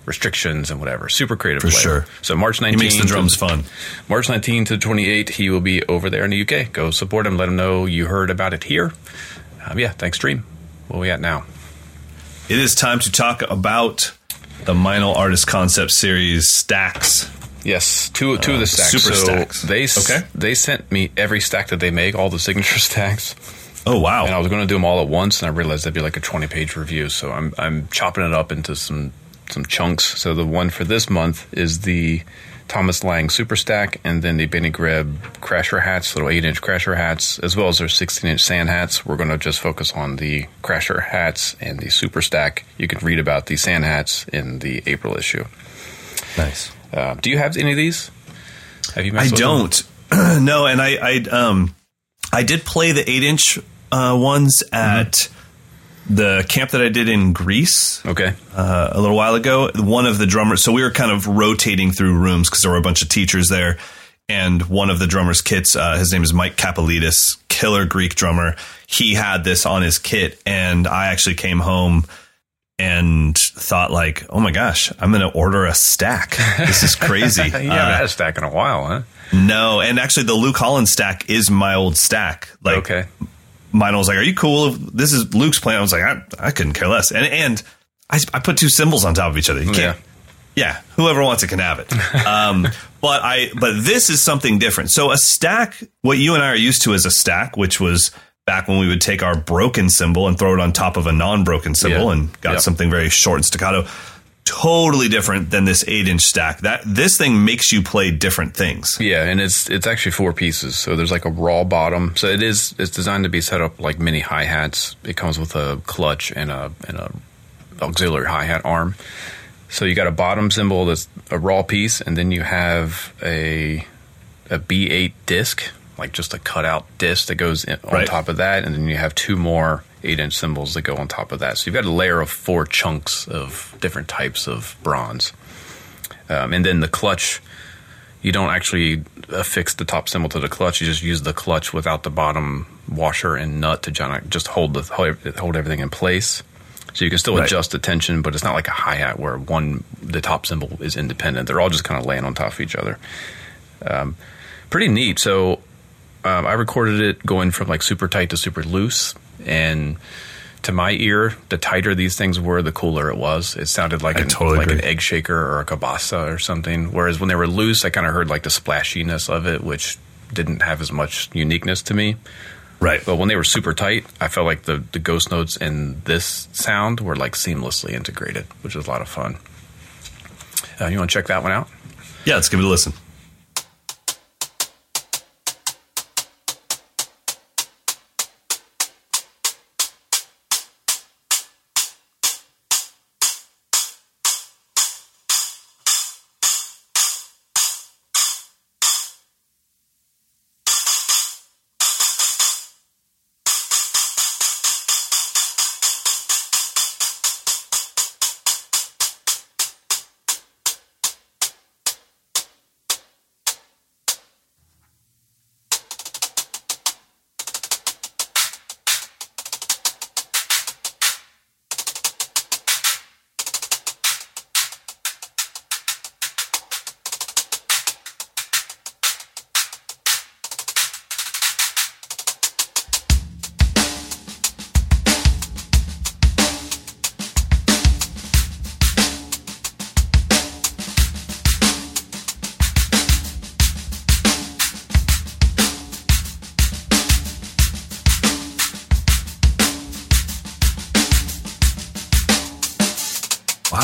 Speaker 2: restrictions and whatever. Super creative
Speaker 3: For
Speaker 2: player.
Speaker 3: sure.
Speaker 2: So March 19th.
Speaker 3: He makes the
Speaker 2: to-
Speaker 3: drums fun.
Speaker 2: March 19th to 28, he will be over there in the UK. Go support him. Let him know you heard about it here. Um, yeah, thanks, Dream. Where we at now?
Speaker 3: It is time to talk about the Meinl Artist Concept Series stacks.
Speaker 2: Yes, two two of the stacks.
Speaker 3: super
Speaker 2: so
Speaker 3: stacks.
Speaker 2: They
Speaker 3: Okay.
Speaker 2: they sent me every stack that they make, all the signature stacks,
Speaker 3: Oh wow!
Speaker 2: and I was going to do them all at once, and I realized that'd be like a 20 page review. So I'm I'm chopping it up into some some chunks. So the one for this month is the Thomas Lang Super Stack, and then the Benny Greb Crasher hats, little eight inch Crasher hats, as well as their 16 inch sand hats. We're going to just focus on the Crasher hats and the Super Stack. You can read about the sand hats in the April issue.
Speaker 3: nice.
Speaker 2: Uh, do you have any of these? Have you?
Speaker 3: I
Speaker 2: messed with them?
Speaker 3: don't. no, and I, I um I did play the eight inch uh, ones at the camp that I did in Greece
Speaker 2: Okay.
Speaker 3: uh, a little while ago. One of the drummers, so we were kind of rotating through rooms because there were a bunch of teachers there. And one of the drummers' kits, uh, his name is Mike Kapelidis, killer Greek drummer. He had this on his kit, and I actually came home and thought like, "Oh my gosh, I'm going to order a stack. This is crazy."
Speaker 2: You haven't
Speaker 3: Uh,
Speaker 2: had a stack in a while, huh?
Speaker 3: no, and actually, the Luke Holland stack is my old stack. Like,
Speaker 2: okay.
Speaker 3: Mine was like, "Are you cool? if This is Luke's plan." I was like, "I, I couldn't care less." And and I, I put two cymbals on top of each other. You can't. Yeah, whoever wants it can have it. Um, but I but this is something different. So a stack, what you and I are used to as a stack, which was back when we would take our broken cymbal and throw it on top of a non-broken cymbal
Speaker 2: Yeah.
Speaker 3: and got
Speaker 2: Yep.
Speaker 3: something very short and staccato. Totally different than this eight inch stack. That this thing makes you play different things.
Speaker 2: Yeah, and it's it's actually four pieces. So there's like a raw bottom. So it is it's designed to be set up like mini hi hats. It comes with a clutch and a and a auxiliary hi hat arm. So you got a bottom cymbal that's a raw piece, and then you have a a B8 disc, like just a cutout disc that goes in, on
Speaker 3: Right.
Speaker 2: top of that, and then you have two more eight inch cymbals that go on top of that. So you've got a layer of four chunks of different types of bronze, um, and then the clutch. You don't actually affix the top cymbal to the clutch. You just use the clutch without the bottom washer and nut to just hold the hold everything in place. So you can still
Speaker 3: Right.
Speaker 2: adjust the tension, but it's not like a hi hat where one the top cymbal is independent. They're all just kind of laying on top of each other. Um, pretty neat. So um, I recorded it going from like super tight to super loose, and to my ear, the tighter these things were, the cooler it was. It sounded like
Speaker 3: I
Speaker 2: an,
Speaker 3: totally
Speaker 2: like an egg shaker or a cabasa or something. Whereas when they were loose, I kind of heard like the splashiness of it, which didn't have as much uniqueness to me.
Speaker 3: Right.
Speaker 2: But when they were super tight, I felt like the, the ghost notes and this sound were like seamlessly integrated, which was a lot of fun. Uh, you want to check that one out?
Speaker 3: Yeah, let's give it a listen.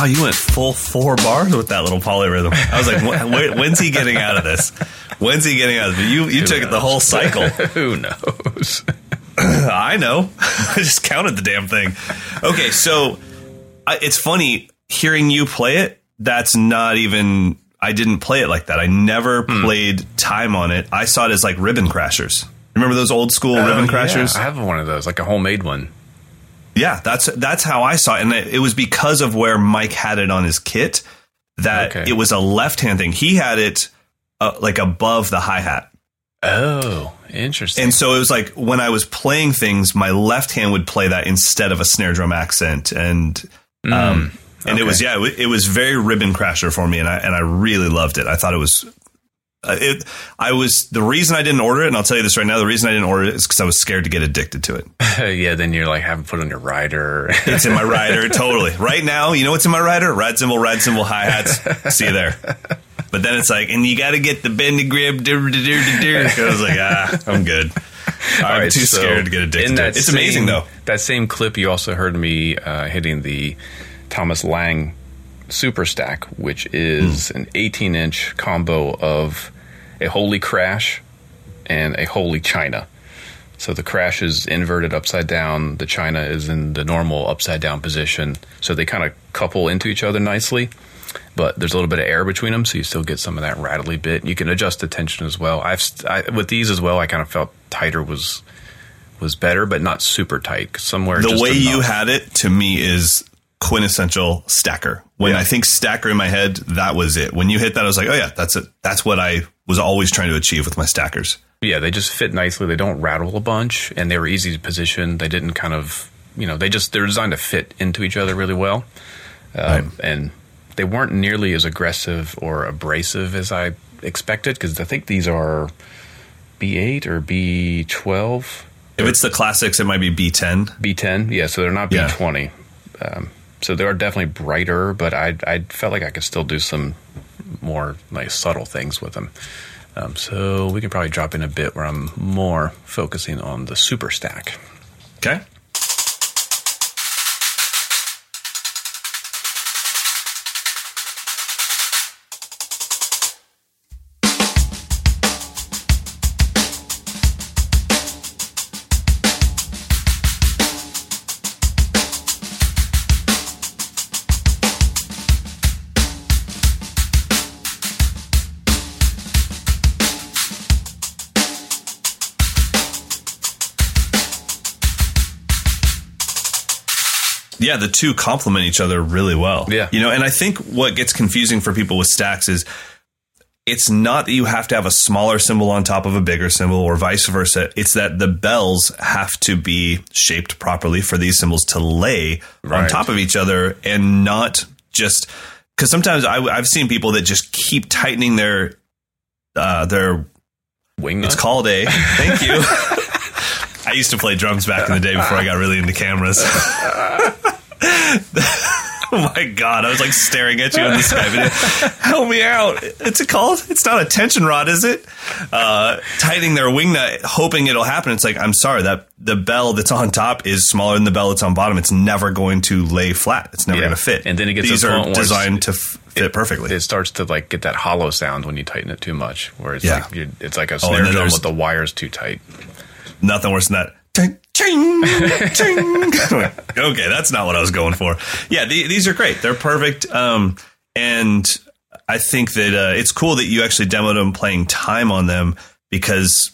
Speaker 3: Wow, you went full four bars with that little polyrhythm. I was like, "Wh- when's he getting out of this? When's he getting out of this? But you you took it the whole cycle.
Speaker 2: Who knows?
Speaker 3: I know. I just counted the damn thing. Okay, so I, it's funny hearing you play it. That's not even. I didn't play it like that. I never
Speaker 2: Hmm.
Speaker 3: played time on it. I saw it as like ribbon crashers. Remember those old school ribbon crashers?
Speaker 2: Oh, Yeah, I have one of those, like a homemade one.
Speaker 3: Yeah, that's that's how I saw it, and it, it was because of where Mike had it on his kit that
Speaker 2: Okay.
Speaker 3: it was a left hand thing. He had it uh, like above the hi hat,
Speaker 2: Oh, interesting.
Speaker 3: and so it was like when I was playing things, my left hand would play that instead of a snare drum accent, and um, and it was yeah, it was very ribbon crasher for me, and I and I really loved it. I thought it was. Uh, it, I was the reason I didn't order it, and I'll tell you this right now. The reason I didn't order it is because I was scared to get addicted to it.
Speaker 2: yeah, then you're like having put on your rider.
Speaker 3: It's in my rider, totally. Right now, you know what's in my rider? Ride cymbal, ride cymbal, hi hats. See you there. But then it's like, and you got to get the Benny Greb. dur- dur- dur- dur. I was like, ah, I'm good. I'm
Speaker 2: All right,
Speaker 3: too
Speaker 2: so
Speaker 3: scared to get addicted to it. It's
Speaker 2: same-
Speaker 3: amazing though.
Speaker 2: That same clip, you also heard me uh, hitting the Thomas Lang Super Stack, which is
Speaker 3: Hmm.
Speaker 2: an 18 inch combo of a Holy Crash and a Holy China. So the crash is inverted upside down. The china is in the normal upside down position. So they kind of couple into each other nicely. But there's a little bit of air between them, so you still get some of that rattly bit. You can adjust the tension as well. I've I, with these as well. I kind of felt tighter was was better, but not super tight. Somewhere
Speaker 3: The way you had it to me is quintessential stacker. When
Speaker 2: Yeah.
Speaker 3: I think stacker in my head, that was it. When you hit that, I was like, oh yeah, that's it. That's what I was always trying to achieve with my stackers.
Speaker 2: Yeah, they just fit nicely. They don't rattle a bunch, and they were easy to position. They didn't kind of, you know, they just they're designed to fit into each other really well, um, and they weren't nearly as aggressive or abrasive as I expected. Because I think these are B eight or B twelve,
Speaker 3: If it's the classics, it might be B10.
Speaker 2: B ten. Yeah, so they're not B
Speaker 3: Yeah.
Speaker 2: twenty. Um, so they are definitely brighter, but I I felt like I could still do some more like subtle things with them. Um, so we can probably drop in a bit where I'm more focusing on the super stack.
Speaker 3: Okay. Yeah, the two complement each other really well.
Speaker 2: Yeah.
Speaker 3: You know, and I think what gets confusing for people with stacks is it's not that you have to have a smaller cymbal on top of a bigger cymbal or vice versa. It's that the bells have to be shaped properly for these cymbals to lay on top of each other and not just because sometimes I, I've seen people that just keep tightening their uh, their
Speaker 2: Wing
Speaker 3: it's called a thank you. I used to play drums back in the day before I got really into cameras. oh my god, I was like staring at you in the sky. video. Help me out. It's a called. It's not a tension rod, is it? Uh, tightening their wing nut, hoping it'll happen. It's like I'm sorry that the bell that's on top is smaller than the bell that's on bottom. It's never going to lay flat. It's never
Speaker 2: Yeah.
Speaker 3: going to fit.
Speaker 2: And then it gets
Speaker 3: these are
Speaker 2: point where it's-
Speaker 3: designed to f- fit perfectly.
Speaker 2: It starts to like get that hollow sound when you tighten it too much, where it's
Speaker 3: Yeah.
Speaker 2: like you it's like a
Speaker 3: Oh,
Speaker 2: snare
Speaker 3: then
Speaker 2: drum with the wires too tight.
Speaker 3: Nothing worse than that. Ting, ching, ching. okay, that's not what I was going for. Yeah, the, these are great. They're perfect. Um, and I think that uh, it's cool that you actually demoed them playing time on them because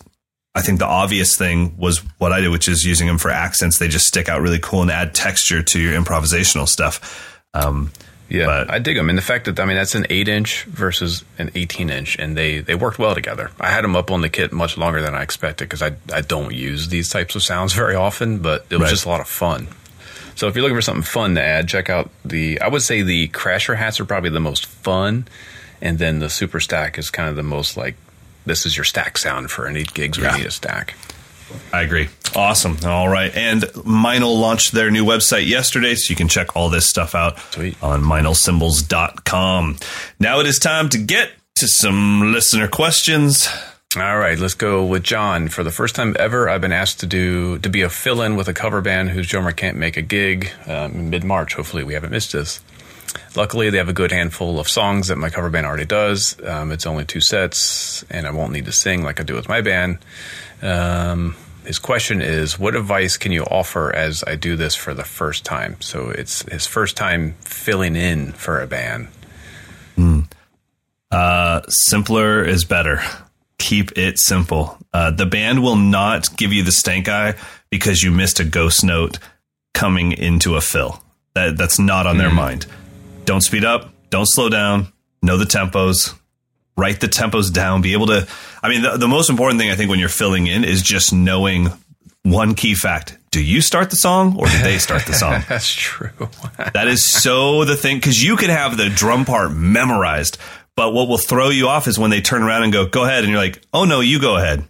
Speaker 3: I think the obvious thing was what I did, which is using them for accents. They just stick out really cool and add texture to your improvisational stuff. Um,
Speaker 2: Yeah,
Speaker 3: But-
Speaker 2: I dig them, and the fact that I mean that's an eight inch versus an eighteen inch, and they they worked well together. I had them up on the kit much longer than I expected because I I don't use these types of sounds very often, but it was
Speaker 3: Right.
Speaker 2: just a lot of fun. So if you're looking for something fun to add, check out the. I would say the Crasher hats are probably the most fun, and then the Super Stack is kind of the most like this is your stack sound for any gigs where you need a stack.
Speaker 3: I agree. Awesome. All right. And Meinl launched their new website yesterday, so you can check all this stuff out
Speaker 2: Sweet.
Speaker 3: on meinlcymbals.com. Now it is time to get to some listener questions.
Speaker 2: All right, let's go with John. For the first time ever, I've been asked to do to be a fill-in with a cover band whose drummer can't make a gig um, mid-March. Hopefully, we haven't missed this. Luckily, they have a good handful of songs that my cover band already does. Um, it's only two sets, and I won't need to sing like I do with my band. Um, his question is, what advice can you offer as I do this for the first time? So it's his first time filling in for a band. Mm.
Speaker 3: Uh, simpler is better. Keep it simple. Uh, the band will not give you the stank eye because you missed a ghost note coming into a fill. That that's not on their mind. Don't speed up. Don't slow down. Know the tempos. Write the tempos down. Be able to. I mean, the, the most important thing I think when you're filling in is just knowing one key fact. Do you start the song or did they start the song?
Speaker 2: That's true.
Speaker 3: That is so the thing because you can have the drum part memorized, but what will throw you off is when they turn around and go, "Go ahead," and you're like, "Oh no, you go ahead."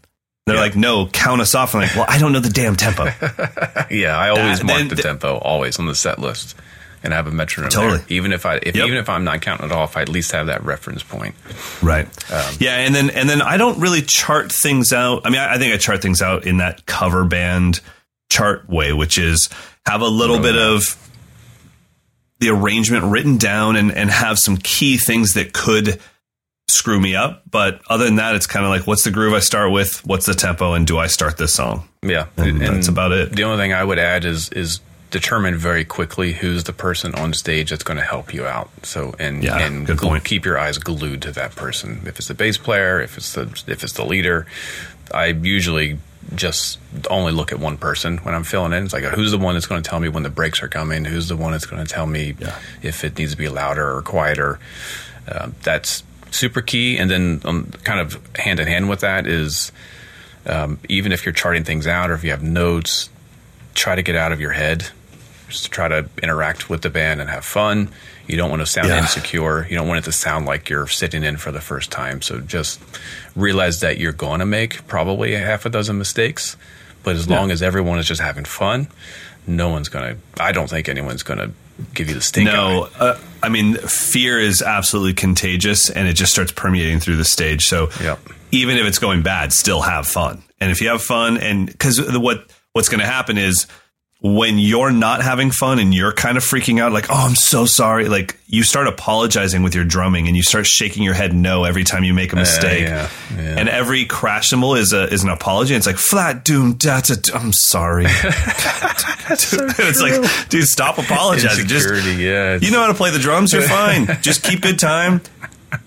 Speaker 3: They're like, "No, count us off." I'm like, "Well, I don't know the damn tempo."
Speaker 2: Yeah, I always
Speaker 3: Uh,
Speaker 2: mark
Speaker 3: then
Speaker 2: the
Speaker 3: the-
Speaker 2: tempo always on the set list, and I have a metronome.
Speaker 3: Totally.
Speaker 2: there. even if I if,
Speaker 3: Yep.
Speaker 2: even if I'm not counting it off, I at least have that reference point.
Speaker 3: right. Um, yeah, and then and then I don't really chart things out. I mean, I, I think I chart things out in that cover band chart way, which is have a little bit of the arrangement written down and and have some key things that could screw me up. But other than that, it's kind of like, what's the groove I start with? What's the tempo? And do I start this song?
Speaker 2: Yeah,
Speaker 3: And that's about it.
Speaker 2: The only thing I would add is is determine very quickly who's the person on stage that's going to help you out. So and
Speaker 3: Yeah,
Speaker 2: and gl- keep your eyes glued to that person. If it's the bass player, if it's the if it's the leader, I usually just only look at one person when I'm filling in. It's like who's the one that's going to tell me when the breaks are coming? Who's the one that's going to tell me
Speaker 3: Yeah.
Speaker 2: if it needs to be louder or quieter? Uh, that's super key. And then um, kind of hand in hand with that is um, even if you're charting things out or if you have notes, try to get out of your head. Just try to interact with the band and have fun. You don't want to sound
Speaker 3: Yeah.
Speaker 2: insecure. You don't want it to sound like you're sitting in for the first time. So just realize that you're going to make probably a half a dozen mistakes. But as long as everyone is just having fun, no one's going to, I don't think anyone's going to give you the stink
Speaker 3: No, uh, I mean, fear is absolutely contagious and it just starts permeating through the stage. So
Speaker 2: Yep.
Speaker 3: even if it's going bad, still have fun. And if you have fun, and because what what's going to happen is when you're not having fun and you're kind of freaking out, like, oh, I'm so sorry. Like you start apologizing with your drumming and you start shaking your head no every time you make a mistake.
Speaker 2: yeah, yeah.
Speaker 3: And every crash cymbal is a is an apology. It's like flat doom da. da, I'm sorry. it's like, dude, stop apologizing. Just
Speaker 2: yeah.
Speaker 3: you know how to play the drums. You're fine. Just keep good time.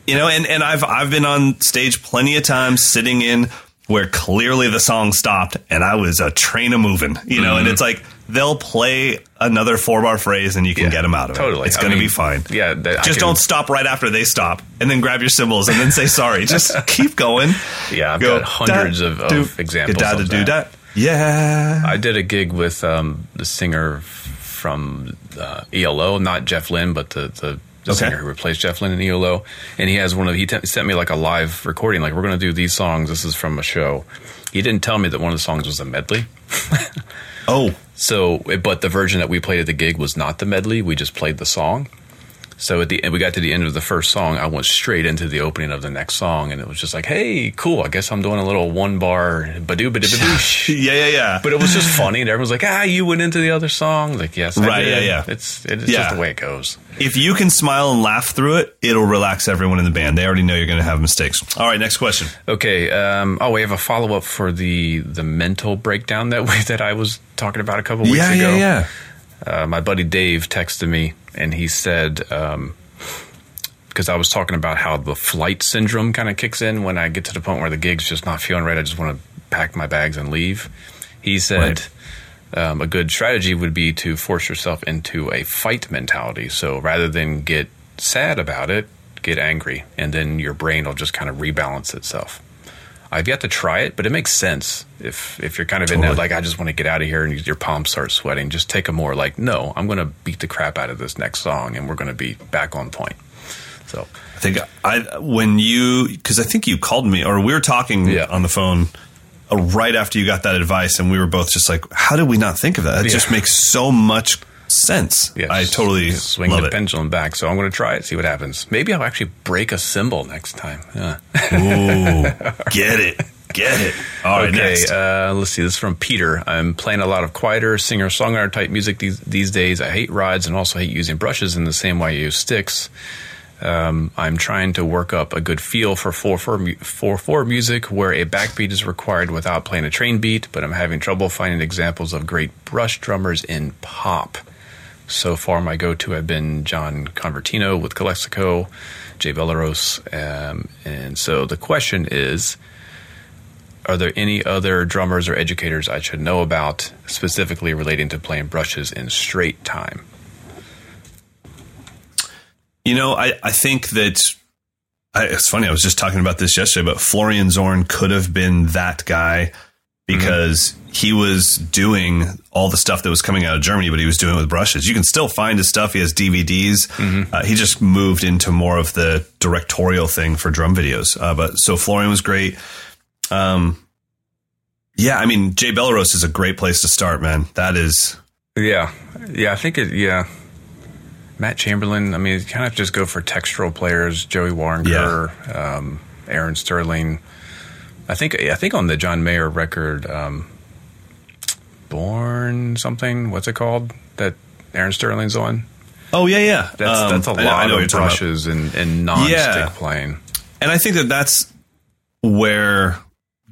Speaker 3: You know, and, and I've I've been on stage plenty of times, sitting in where clearly the song stopped and I was a train a moving, you know, and it's like they'll play another four bar phrase and you can
Speaker 2: Yeah,
Speaker 3: get them out of
Speaker 2: totally.
Speaker 3: it. It's going to be fine.
Speaker 2: yeah,
Speaker 3: just
Speaker 2: can-
Speaker 3: don't stop right after they stop and then grab your cymbals and then say sorry. Just keep going.
Speaker 2: Yeah, I've
Speaker 3: Go,
Speaker 2: got hundreds
Speaker 3: da,
Speaker 2: of, of
Speaker 3: do,
Speaker 2: examples
Speaker 3: da, da, do,
Speaker 2: that.
Speaker 3: da. Yeah.
Speaker 2: I did a gig with um, the singer from uh, ELO, not Jeff Lynne, but the the, the
Speaker 3: Okay.
Speaker 2: singer who replaced Jeff Lynne in ELO. And he has one of he t- sent me like a live recording, like we're going to do these songs. This is from a show. He didn't tell me that one of the songs was a medley.
Speaker 3: oh,
Speaker 2: So, but the version that we played at the gig was not the medley. We just played the song. So at the end, we got to the end of the first song. I went straight into the opening of the next song, and it was just like, "Hey, cool! I guess I'm doing a little one bar badoo badoo
Speaker 3: yeah, yeah, yeah.
Speaker 2: But it was just funny, and everyone's like, "Ah, you went into the other song." Like, yes, I
Speaker 3: Right,
Speaker 2: did.
Speaker 3: yeah, yeah.
Speaker 2: It's it's
Speaker 3: Yeah.
Speaker 2: just the way it goes.
Speaker 3: if you can smile and laugh through it, it'll relax everyone in the band. They already know you're going to have mistakes. All right, next question.
Speaker 2: Okay. Um, oh, we have a follow up for the the mental breakdown that way that I was talking about a couple weeks
Speaker 3: yeah,
Speaker 2: ago.
Speaker 3: yeah, yeah.
Speaker 2: uh, my buddy Dave texted me and he said, um, because I was talking about how the flight syndrome kind of kicks in when I get to the point where the gig's just not feeling right. I just want to pack my bags and leave. He said um, a good strategy would be to force yourself into a fight mentality. So rather than get sad about it, get angry, and then your brain will just kind of rebalance itself. I've yet to try it, but it makes sense if if you're kind of in that like I just want to get out of here and your palms start sweating. Just take a more like no, I'm going to beat the crap out of this next song and we're going to be back on point. So
Speaker 3: I think I when you because I think you called me or we were talking
Speaker 2: Yeah.
Speaker 3: on the phone uh, right after you got that advice, and we were both just like, "How did we not think of that? It
Speaker 2: Yeah.
Speaker 3: just makes so much sense."
Speaker 2: yeah,
Speaker 3: I totally
Speaker 2: swing the
Speaker 3: it.
Speaker 2: pendulum back. So I'm going to try it, see what happens. Maybe I'll actually break a cymbal next time. Yeah.
Speaker 3: Ooh, get it, get it. All right,
Speaker 2: okay,
Speaker 3: next.
Speaker 2: Uh, let's see. This is from Peter. I'm playing a lot of quieter singer songwriter type music these these days. I hate rides and also hate using brushes in the same way I use sticks. Um, I'm trying to work up a good feel for 4 4 mu- 4 4 music where a backbeat is required without playing a train beat, but I'm having trouble finding examples of great brush drummers in pop. So far, my go to have been John Convertino with Calexico, Jay Bellerose. Um, and so the question is Are there any other drummers or educators I should know about, specifically relating to playing brushes in straight time?
Speaker 3: You know, I, I think that I, it's funny. I was just talking about this yesterday, but Florian Zorn could have been that guy because he was doing all the stuff that was coming out of Germany, but he was doing it with brushes. You can still find his stuff. He has DVDs. Uh, he just moved into more of the directorial thing for drum videos. Uh, but so Florian was great. Um, yeah, I mean, Jay Bellerose is a great place to start, man. That is,
Speaker 2: Yeah, yeah, I think it. Yeah, Matt Chamberlain. I mean, kind of just go for textural players. Joey Waronker, um, Aaron Sterling. I think. I think on the John Mayer record, um, Born something. What's it called? That Aaron Sterling's on.
Speaker 3: oh yeah, yeah.
Speaker 2: That's
Speaker 3: Um,
Speaker 2: that's a
Speaker 3: I know- I
Speaker 2: lot
Speaker 3: know what you're
Speaker 2: of brushes and, and non-stick
Speaker 3: Yeah.
Speaker 2: playing.
Speaker 3: and I think that that's where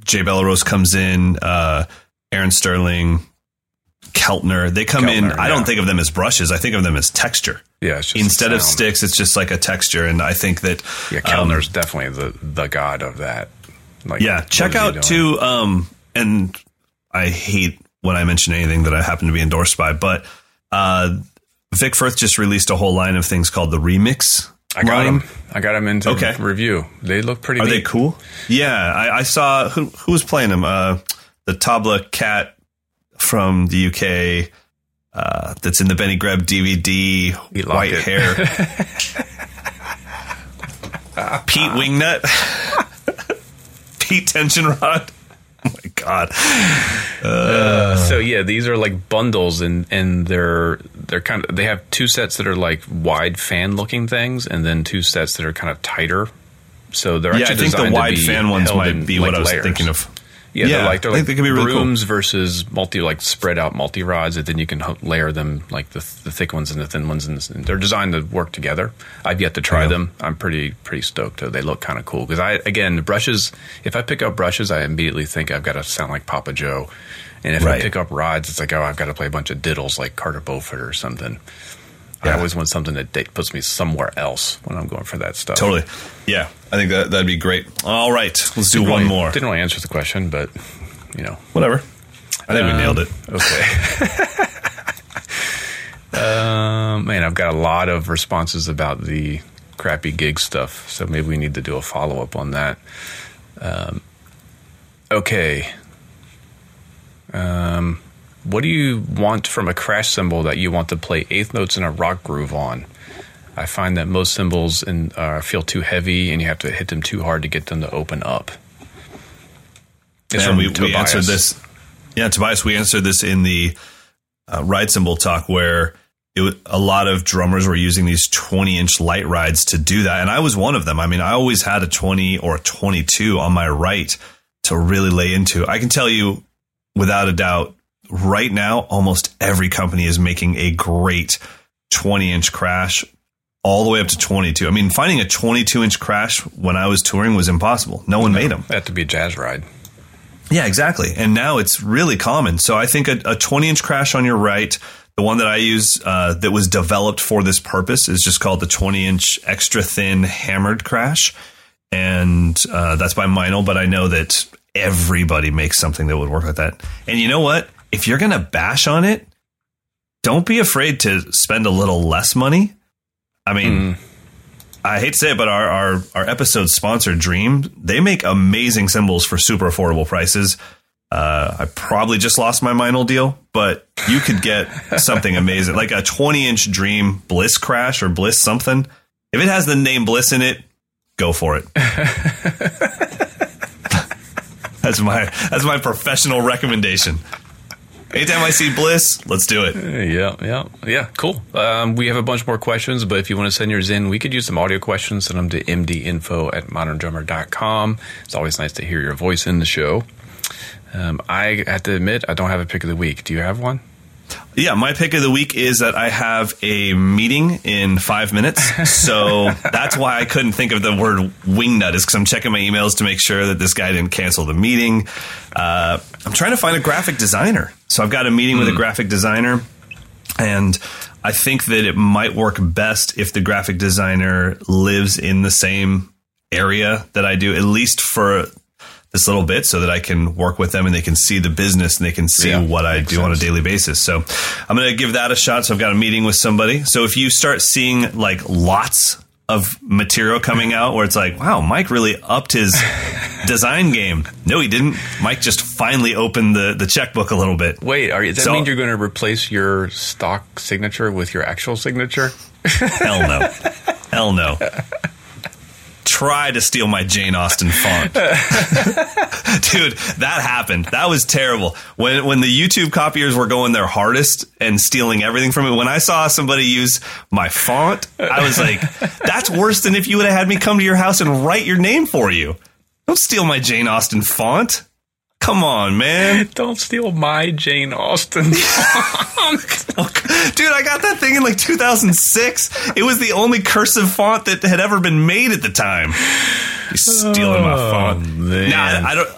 Speaker 3: Jay Bellerose comes in. Uh, Aaron Sterling, Keltner, they come in.
Speaker 2: Keltner,
Speaker 3: I don't think of them as brushes. I think of them as texture.
Speaker 2: Yeah,
Speaker 3: Instead of sticks, it's just like a texture. And I think that
Speaker 2: Yeah,
Speaker 3: um,
Speaker 2: definitely the the god of that. Like,
Speaker 3: yeah, check out too. Um, and I hate when I mention anything that I happen to be endorsed by, but uh, Vic Firth just released a whole line of things called the Remix.
Speaker 2: I got
Speaker 3: line.
Speaker 2: them. I got them into
Speaker 3: Okay.
Speaker 2: review. They look pretty.
Speaker 3: Are
Speaker 2: neat.
Speaker 3: they cool? Yeah, I, I saw who who was playing them. Uh, the Tabla cat from the UK. Uh, that's in the Benny Greb DVD.
Speaker 2: He
Speaker 3: White
Speaker 2: it.
Speaker 3: hair. Pete Wingnut. Pete Tension Rod. Oh my god.
Speaker 2: Uh, so yeah, these are like bundles, and and they're they're kind of they have two sets that are like wide fan looking things, and then two sets that are kind of tighter. So they're
Speaker 3: Yeah, I think the wide fan ones might
Speaker 2: in,
Speaker 3: be
Speaker 2: like,
Speaker 3: what I was
Speaker 2: layers.
Speaker 3: thinking of.
Speaker 2: Yeah,
Speaker 3: Yeah,
Speaker 2: they're like they're like
Speaker 3: they could be really cool.
Speaker 2: versus multi like spread out multi rods, and then you can layer them like the the thick ones and the thin ones, and they're designed to work together. I've yet to try
Speaker 3: Yeah.
Speaker 2: them. I'm pretty pretty stoked. They look kind of cool because I again the brushes. If I pick up brushes, I immediately think I've got to sound like Papa Joe, and if
Speaker 3: Right.
Speaker 2: I pick up rods, it's like oh I've got to play a bunch of diddles like Carter Beauford or something. I always want something that puts me somewhere else when I'm going for that stuff.
Speaker 3: Totally. Yeah, I think that that'd be great. All right, let's do
Speaker 2: Didn't
Speaker 3: one
Speaker 2: really-
Speaker 3: more.
Speaker 2: Didn't really answer the question, but you know,
Speaker 3: Whatever. I think we
Speaker 2: Um,
Speaker 3: nailed it.
Speaker 2: Okay. um, man, I've got a lot of responses about the crappy gig stuff, so maybe we need to do a follow up on that. Um, okay. Um, what do you want from a crash cymbal that you want to play eighth notes in a rock groove on? I find that most cymbals in, uh, feel too heavy, and you have to hit them too hard to get them to open up. It's
Speaker 3: and we, we answered this. Yeah, Tobias, we answered this in the uh, ride cymbal talk where it, a lot of drummers were using these 20 inch light rides to do that. And I was one of them. I mean, I always had a 20 or a 22 on my right to really lay into. I can tell you without a doubt, right now, almost every company is making a great 20 inch crash all the way up to 22. I mean, finding a 22 inch crash when I was touring was impossible. No one made them.
Speaker 2: That to be a jazz ride.
Speaker 3: Yeah, exactly. And now it's really common. So I think a, a 20 inch crash on your right, the one that I use uh, that was developed for this purpose is just called the 20 inch extra thin hammered crash. And uh, that's by Meinl, but I know that everybody makes something that would work with that. And you know what? If you're going to bash on it, don't be afraid to spend a little less money. I mean, I hate to say it, but our, our, our episode sponsor, Dream, they make amazing cymbals for super affordable prices. Uh, I probably just lost my Meinl deal, but you could get something amazing, like a 20 inch Dream Bliss Crash or Bliss something. If it has the name Bliss in it, go for it. that's my that's my professional recommendation. Anytime I see Bliss, let's do it.
Speaker 2: Yeah, yeah, yeah. Cool. Um, we have a bunch more questions, but if you want to send yours in, we could use some audio questions. Send them to mdinfo at moderndrummer.com. It's always nice to hear your voice in the show. Um, I have to admit, I don't have a pick of the week. Do you have one?
Speaker 3: Yeah, my pick of the week is that I have a meeting in five minutes. So that's why I couldn't think of the word wingnut, is because I'm checking my emails to make sure that this guy didn't cancel the meeting. Uh, I'm trying to find a graphic designer. So I've got a meeting with a graphic designer, and I think that it might work best if the graphic designer lives in the same area that I do, at least for this little bit so that I can work with them and they can see the business and they can see
Speaker 2: Yeah,
Speaker 3: what I do on a daily basis. So I'm going to give that a shot. So I've got a meeting with somebody. So if you start seeing like lots of material coming out where it's like, wow, Mike really upped his design game. No, he didn't. Mike just finally opened the, the checkbook a little bit.
Speaker 2: Wait, are you, does that
Speaker 3: So-
Speaker 2: mean you're going to replace your stock signature with your actual signature?
Speaker 3: Hell no. Hell no. Try to steal my Jane Austen font. Dude, that happened. That was terrible. When when the YouTube copiers were going their hardest and stealing everything from it, when I saw somebody use my font, I was like, that's worse than if you would have had me come to your house and write your name for you. Don't steal my Jane Austen font. Come on, man.
Speaker 2: Don't steal my Jane Austen.
Speaker 3: Dude, I got that thing in like 2006. It was the only cursive font that had ever been made at the time. You're stealing my oh, font.
Speaker 2: man.
Speaker 3: Now, I, I don't.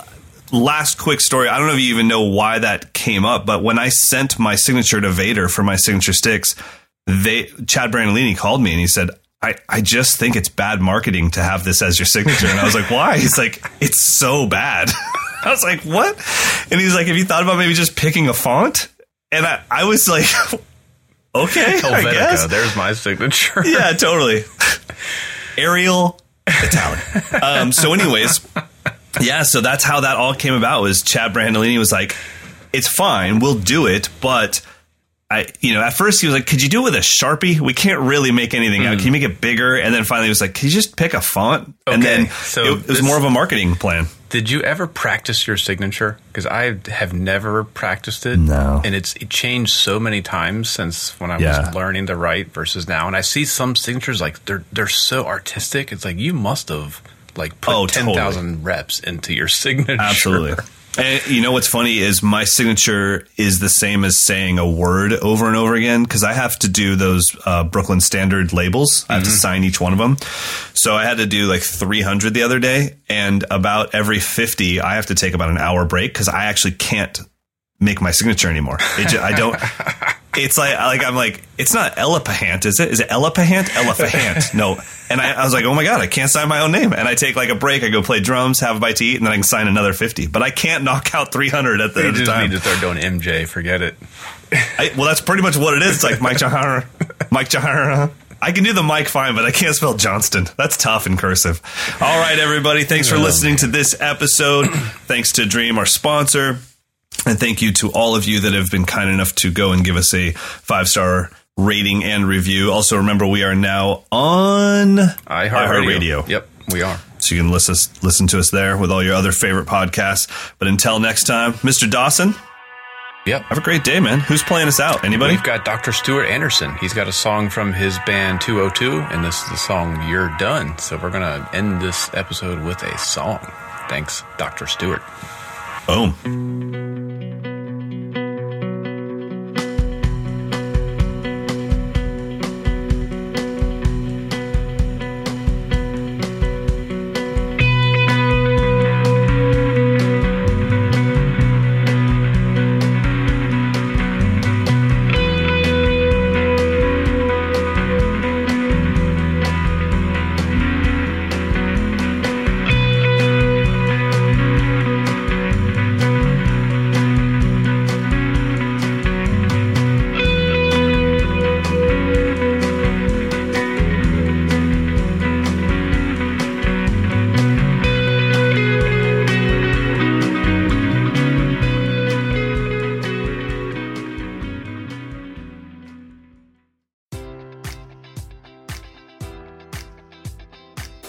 Speaker 3: Last quick story. I don't know if you even know why that came up, but when I sent my signature to Vater for my signature sticks, they Chad Brandolini called me and he said, I, I just think it's bad marketing to have this as your signature. And I was like, why? He's like, it's so bad. I was like, what? And he's like, have you thought about maybe just picking a font? And I, I was like, okay, I guess.
Speaker 2: There's my signature.
Speaker 3: Yeah, totally. Arial Italian. Um, so, anyways, yeah, so that's how that all came about. Was Chad Brandolini was like, "It's fine, we'll do it," but I, you know, at first he was like, "Could you do it with a sharpie? We can't really make anything out. Can you make it bigger?" And then finally he was like, "Can you just pick a font?" And then
Speaker 2: so
Speaker 3: it, it was
Speaker 2: this-
Speaker 3: more of a marketing plan.
Speaker 2: Did you ever practice your signature? Because I have never practiced it.
Speaker 3: No.
Speaker 2: And it's it changed so many times since when I
Speaker 3: Yeah.
Speaker 2: was learning to write versus now. And I see some signatures like they're they're so artistic. It's like you must have like put
Speaker 3: oh,
Speaker 2: ten thousand totally. reps into your signature.
Speaker 3: Absolutely. And you know what's funny is my signature is the same as saying a word over and over again because I have to do those uh, Brooklyn Standard labels. I have to sign each one of them. So I had to do like 300 the other day, and about every 50, I have to take about an hour break because I actually can't make my signature anymore. It ju- I don't. it's like like I'm like it's not Elipahant, is it? Is it Elipahant? Elipahant. no. And I, I was like, oh my god, I can't sign my own name. And I take like a break. I go play drums, have a bite to eat, and then I can sign another fifty. But I can't knock out three hundred at the
Speaker 2: You
Speaker 3: a
Speaker 2: just
Speaker 3: time.
Speaker 2: need to start doing MJ. Forget it.
Speaker 3: I, well, that's pretty much what it is. It's like Mike Jahara, Mike Jahara. I can do the Mike fine, but I can't spell Johnston. That's tough in cursive. All right, everybody. Thanks for listening to this episode. Thanks to Dream, our sponsor. And thank you to all of you that have been kind enough to go and give us a five star rating and review. Also, remember, we are now on iHeartRadio.
Speaker 2: Yep, we are.
Speaker 3: So you can listen, listen to us there with all your other favorite podcasts. But until next time, Mr. Dawson,
Speaker 2: Yep.
Speaker 3: have a great day, man. Who's playing us out? Anybody?
Speaker 2: We've got Dr. Stuart Anderson. He's got a song from his band 202, and this is the song You're Done. So we're going to end this episode with a song. Thanks, Dr. Stewart.
Speaker 3: Boom.